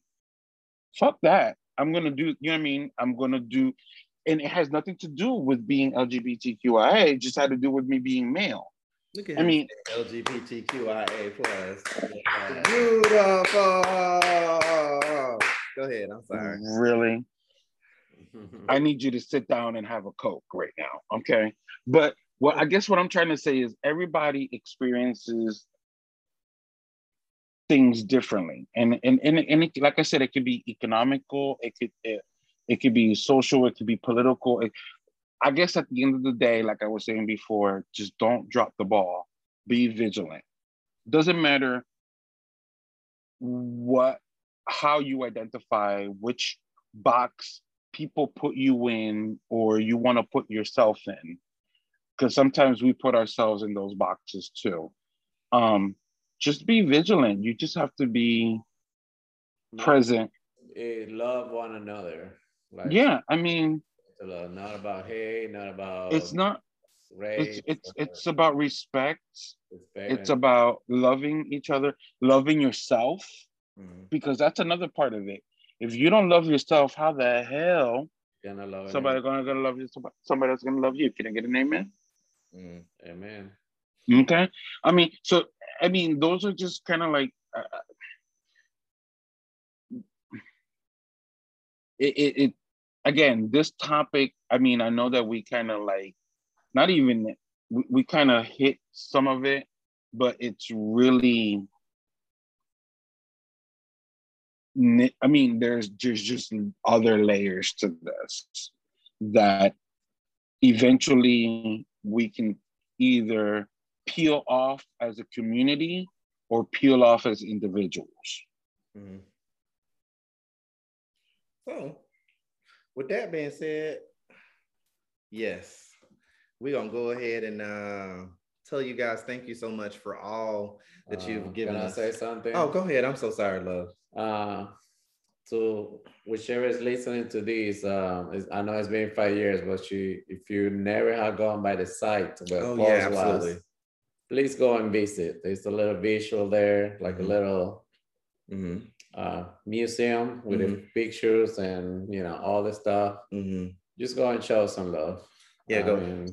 Fuck that. I'm gonna do. You know what I mean? I'm gonna do, and it has nothing to do with being LGBTQIA. It just had to do with me being male. Look at I mean LGBTQIA plus. Beautiful. Go ahead. I'm sorry. Really? I need you to sit down and have a coke right now. Okay. But what I guess what I'm trying to say is everybody experiences things differently. And and, and, and it, like I said, it could be economical, it could it, it could be social, it could be political. It, I guess at the end of the day, like I was saying before, just don't drop the ball. Be vigilant. Doesn't matter what how you identify which box people put you in or you want to put yourself in. Because sometimes we put ourselves in those boxes too. Um just be vigilant. You just have to be present. love one another. Like, yeah i mean not about hey, not about. It's not. Race, it's it's it's about respect. Respect. It's about loving each other, loving yourself, mm-hmm. because that's another part of it. If you don't love yourself, how the hell gonna love somebody gonna, gonna love you? Somebody, somebody else gonna love you? Can I get an amen? Mm, amen. Okay. I mean, so I mean, those are just kind of like uh, it, it, it. Again, this topic. I mean, I know that we kind of like, not even we, we kind of hit some of it, but it's really. I mean, there's there's just other layers to this that eventually we can either peel off as a community or peel off as individuals. Mm-hmm. With that being said, yes, we're gonna go ahead and uh, tell you guys thank you so much for all that uh, you've given can us. I say something? Oh, go ahead. I'm so sorry, love. Uh, so whichever is listening to this, um, I know it's been five years, but you, if you never have gone by the site where oh, yeah, absolutely. Was, please go and visit. There's a little visual there, like mm-hmm. a little mm-hmm. Uh, museum with mm-hmm. the pictures and you know all the stuff. Mm-hmm. Just go and show some love. Yeah, go. Mean,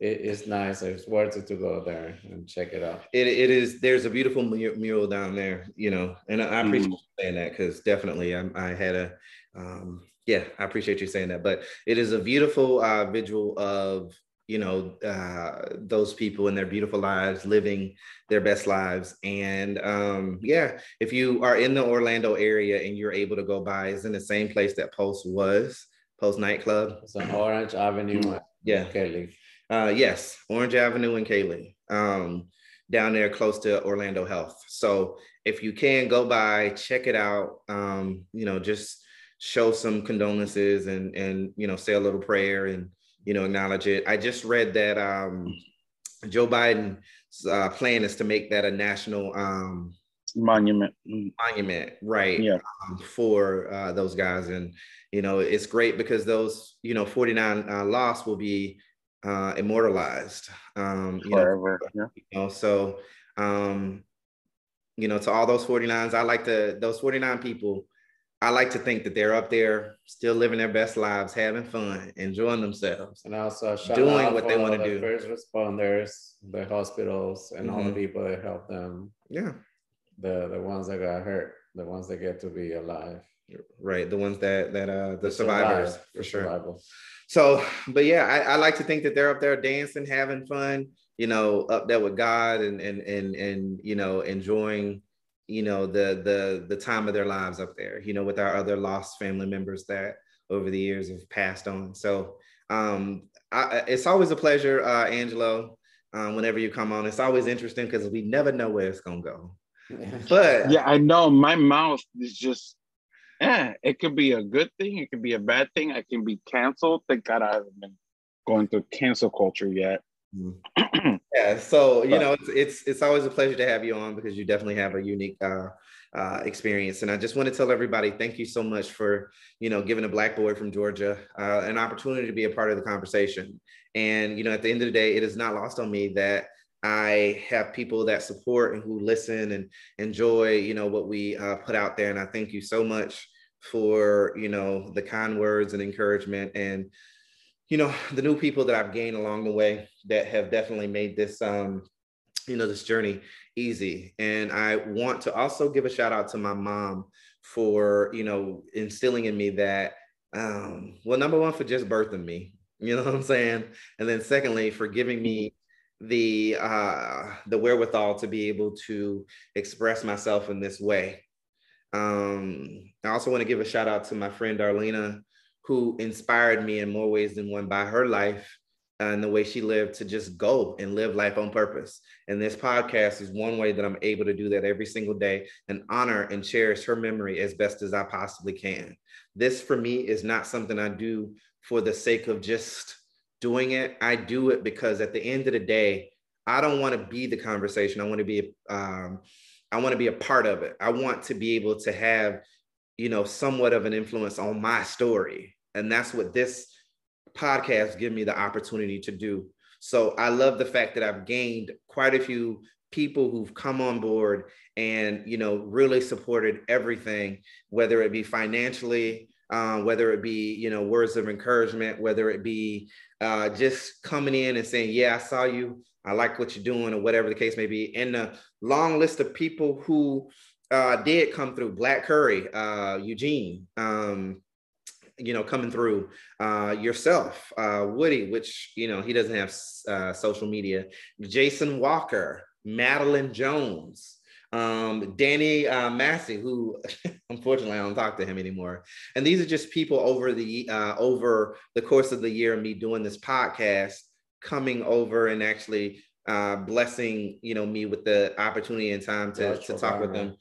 it, it's nice. It's worth it to go there and check it out. It, it is. There's a beautiful mural down there, you know, and I appreciate mm. you saying that because definitely I, I had a, um, yeah, I appreciate you saying that. But it is a beautiful uh, visual of you know uh, those people in their beautiful lives living their best lives and um, yeah if you are in the orlando area and you're able to go by it's in the same place that Pulse was Pulse nightclub it's on orange avenue yeah Kelly. Uh, yes, Orange Avenue and Kaley, um, down there close to Orlando Health. So if you can go by, check it out. Um, you know, just show some condolences and and you know say a little prayer and you know acknowledge it. I just read that um, Joe Biden's uh, plan is to make that a national um, monument. Monument, right? Yeah. Um, for uh, those guys, and you know it's great because those you know 49 uh, lost will be uh, immortalized. Um, you Forever. Know, yeah. You know, so um, you know, to all those 49s, I like to those 49 people. I like to think that they're up there, still living their best lives, having fun, enjoying themselves, and also doing what they want to do. First responders, the hospitals, and mm-hmm. all the mm-hmm. people that help them. Yeah, the the ones that got hurt, the ones that get to be alive. Right, the ones that that uh the, the survivors survive, for sure. Survival. So, but yeah, I, I, like to think that they're up there dancing, having fun, you know, up there with God and and and and you know, enjoying, you know, the the the time of their lives up there, you know, with our other lost family members that over the years have passed on. So um I, it's always a pleasure, uh, Angelo. Um, whenever you come on, it's always interesting because we never know where it's gonna go. But yeah, I know my mouth is just yeah, it could be a good thing. It could be a bad thing. I can be canceled. Thank God I haven't been going through cancel culture yet. Yeah, so you know, it's, it's it's always a pleasure to have you on because you definitely have a unique uh, uh, experience. And I just want to tell everybody, thank you so much for you know giving a black boy from Georgia uh, an opportunity to be a part of the conversation. And you know, at the end of the day, it is not lost on me that I have people that support and who listen and enjoy, you know, what we uh, put out there. And I thank you so much for, you know, the kind words and encouragement and, you know, the new people that I've gained along the way that have definitely made this, um, you know, this journey easy. And I want to also give a shout out to my mom for, you know, instilling in me that, um, well, number one, for just birthing me, you know what I'm saying? And then secondly, for giving me the uh, the wherewithal to be able to express myself in this way. Um, I also want to give a shout out to my friend Darlena, who inspired me in more ways than one by her life and the way she lived to just go and live life on purpose. And this podcast is one way that I'm able to do that every single day and honor and cherish her memory as best as I possibly can. This for me is not something I do for the sake of just doing it. I do it because at the end of the day, I don't want to be the conversation. I want to be, um, I want to be a part of it. I want to be able to have, you know, somewhat of an influence on my story, and that's what this podcast give me the opportunity to do. So I love the fact that I've gained quite a few people who've come on board and you know really supported everything, whether it be financially, uh, whether it be you know words of encouragement, whether it be uh, just coming in and saying, "Yeah, I saw you I like what you're doing, or whatever the case may be. And the long list of people who uh, did come through Black Curry, uh, Eugene, um, you know, coming through uh, yourself, uh, Woody, which, you know, he doesn't have uh, social media, Jason Walker, Madeline Jones, um, Danny uh, Massey, who unfortunately I don't talk to him anymore. And these are just people over the uh, over the course of the year, me doing this podcast, coming over and actually uh, blessing you know me with the opportunity and time to, to talk with them.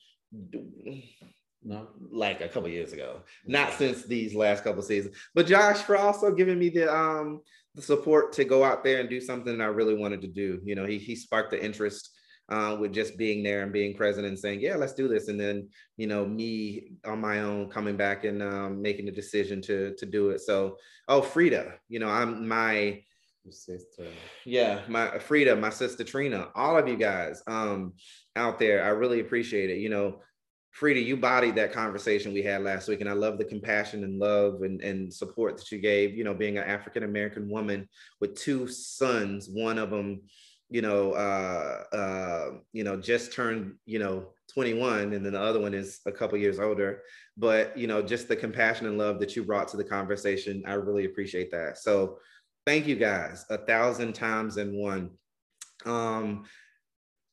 No, like a couple years ago, not since these last couple seasons. But Josh for also giving me the um the support to go out there and do something I really wanted to do. You know, he he sparked the interest uh, with just being there and being present and saying, yeah, let's do this. And then, you know, me on my own coming back and um, making the decision to to do it. So, oh, Frida, you know, I'm my sister. Yeah, my Frida, my sister Trina, all of you guys um, out there, I really appreciate it. You know, Frida, you bodied that conversation we had last week, and I love the compassion and love and, and support that you gave. You know, being an African American woman with two sons, one of them, you know, uh, uh, you know, just turned, you know, 21, and then the other one is a couple years older. But you know, just the compassion and love that you brought to the conversation, I really appreciate that. So, thank you guys a thousand times and one. Um,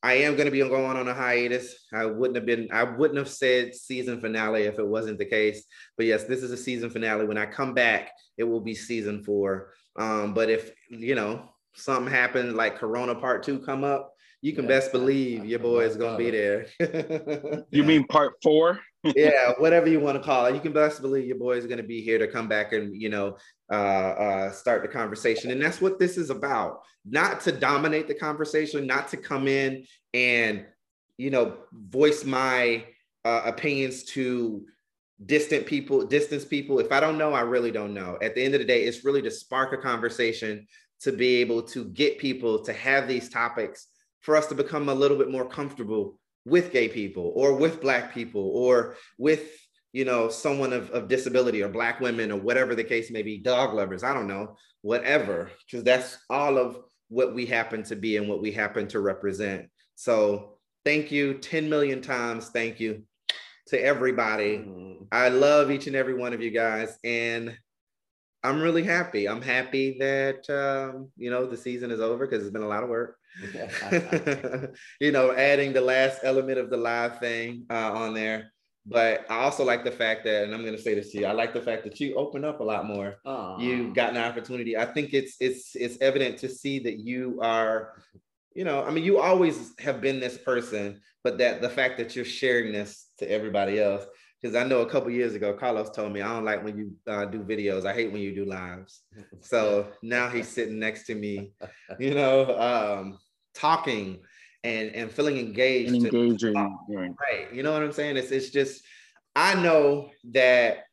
I am going to be going on a hiatus. I wouldn't have been, I wouldn't have said season finale if it wasn't the case. But yes, this is a season finale. When I come back, it will be season four. Um, but if you know something happens like Corona Part Two come up, you can best believe your boy is gonna be there. you mean Part Four? yeah, whatever you want to call it. You can best believe your boy is going to be here to come back and you know uh, uh, start the conversation, and that's what this is about. Not to dominate the conversation, not to come in and you know voice my uh, opinions to distant people, distance people. If I don't know, I really don't know. At the end of the day, it's really to spark a conversation to be able to get people to have these topics for us to become a little bit more comfortable with gay people or with black people or with you know someone of, of disability or black women or whatever the case may be dog lovers i don't know whatever because that's all of what we happen to be and what we happen to represent. So thank you 10 million times thank you to everybody. Mm-hmm. i love each and every one of you guys and i'm really happy. I'm happy that um, you know the season is over because it's been a lot of work. You know, adding the last element of the live thing uh, on there. But I also like the fact that, and I'm going to say this to you, I like the fact that you open up a lot more. Aww. You got an opportunity. I think it's it's it's evident to see that you are, you know, I mean, you always have been this person, but that the fact that you're sharing this to everybody else because I know a couple years ago, Carlos told me I don't like when you uh, do videos. I hate when you do lives. So now he's sitting next to me, you know, um, talking and and feeling engaged, and engaging, right. right? You know what I'm saying? It's it's just I know that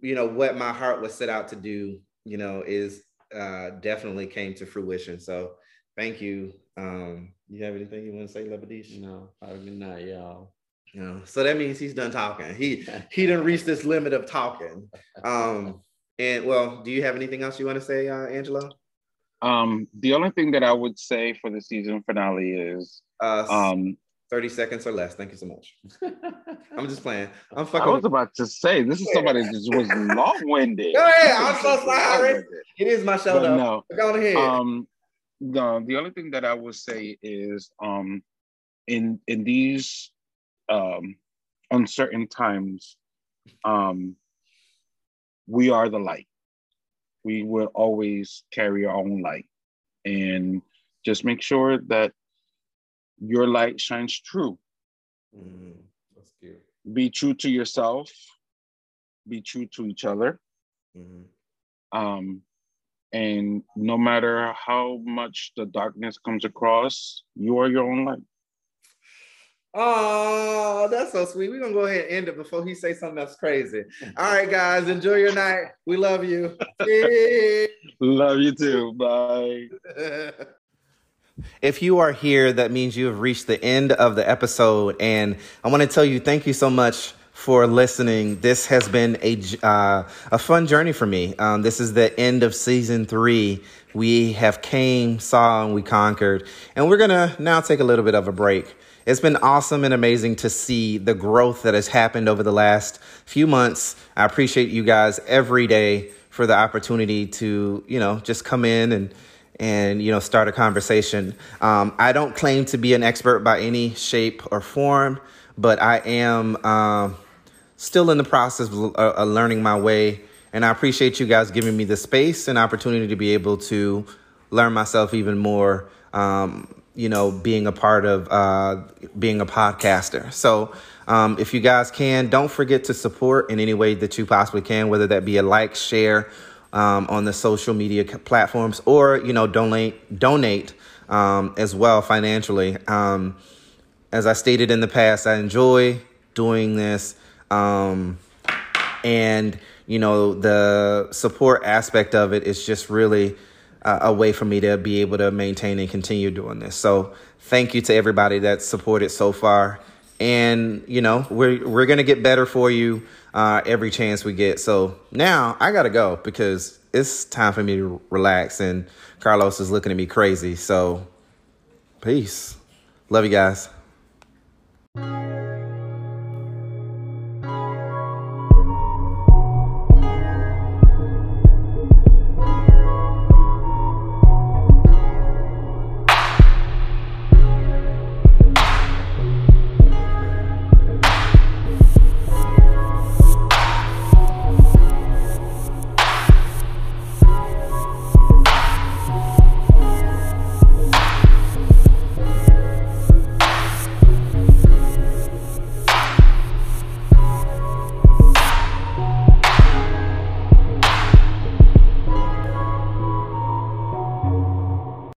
you know what my heart was set out to do. You know, is uh, definitely came to fruition. So thank you. Um, you have anything you want to say, Lebedish? No, probably not, y'all. You know, so that means he's done talking. He he didn't reach this limit of talking. Um, and well, do you have anything else you want to say, uh, Angelo? Um, the only thing that I would say for the season finale is uh, um, 30 seconds or less. Thank you so much. I'm just playing. I'm fucking. I was about to say this is somebody that was long-winded. Go ahead. I'm so sorry. It is my show, but though. No. Go ahead. Um, no, the only thing that I would say is um, in in these um, uncertain times, um, we are the light. We will always carry our own light. And just make sure that your light shines true. Mm, that's. Be true to yourself, be true to each other. Mm-hmm. Um, and no matter how much the darkness comes across, you are your own light. Oh, that's so sweet. We're gonna go ahead and end it before he say something that's crazy. All right, guys, enjoy your night. We love you. love you too. Bye. If you are here, that means you have reached the end of the episode. And I want to tell you, thank you so much for listening. This has been a, uh, a fun journey for me. Um, this is the end of season three We have came, saw, and we conquered. And we're going to now take a little bit of a break. It's been awesome and amazing to see the growth that has happened over the last few months. I appreciate you guys every day for the opportunity to, you know, just come in and and you know start a conversation. Um, I don't claim to be an expert by any shape or form, but I am um, still in the process of uh, learning my way. And I appreciate you guys giving me the space and opportunity to be able to learn myself even more. Um, you know, being a part of uh, being a podcaster. So, um, if you guys can, don't forget to support in any way that you possibly can, whether that be a like, share um, on the social media platforms, or you know, donate donate um, as well financially. Um, as I stated in the past, I enjoy doing this, um, and you know, the support aspect of it is just really uh, a way for me to be able to maintain and continue doing this. So thank you to everybody that's supported so far. And you know we're we're gonna get better for you uh, every chance we get. So now I gotta go because it's time for me to relax. And Carlos is looking at me crazy. So peace, love you guys.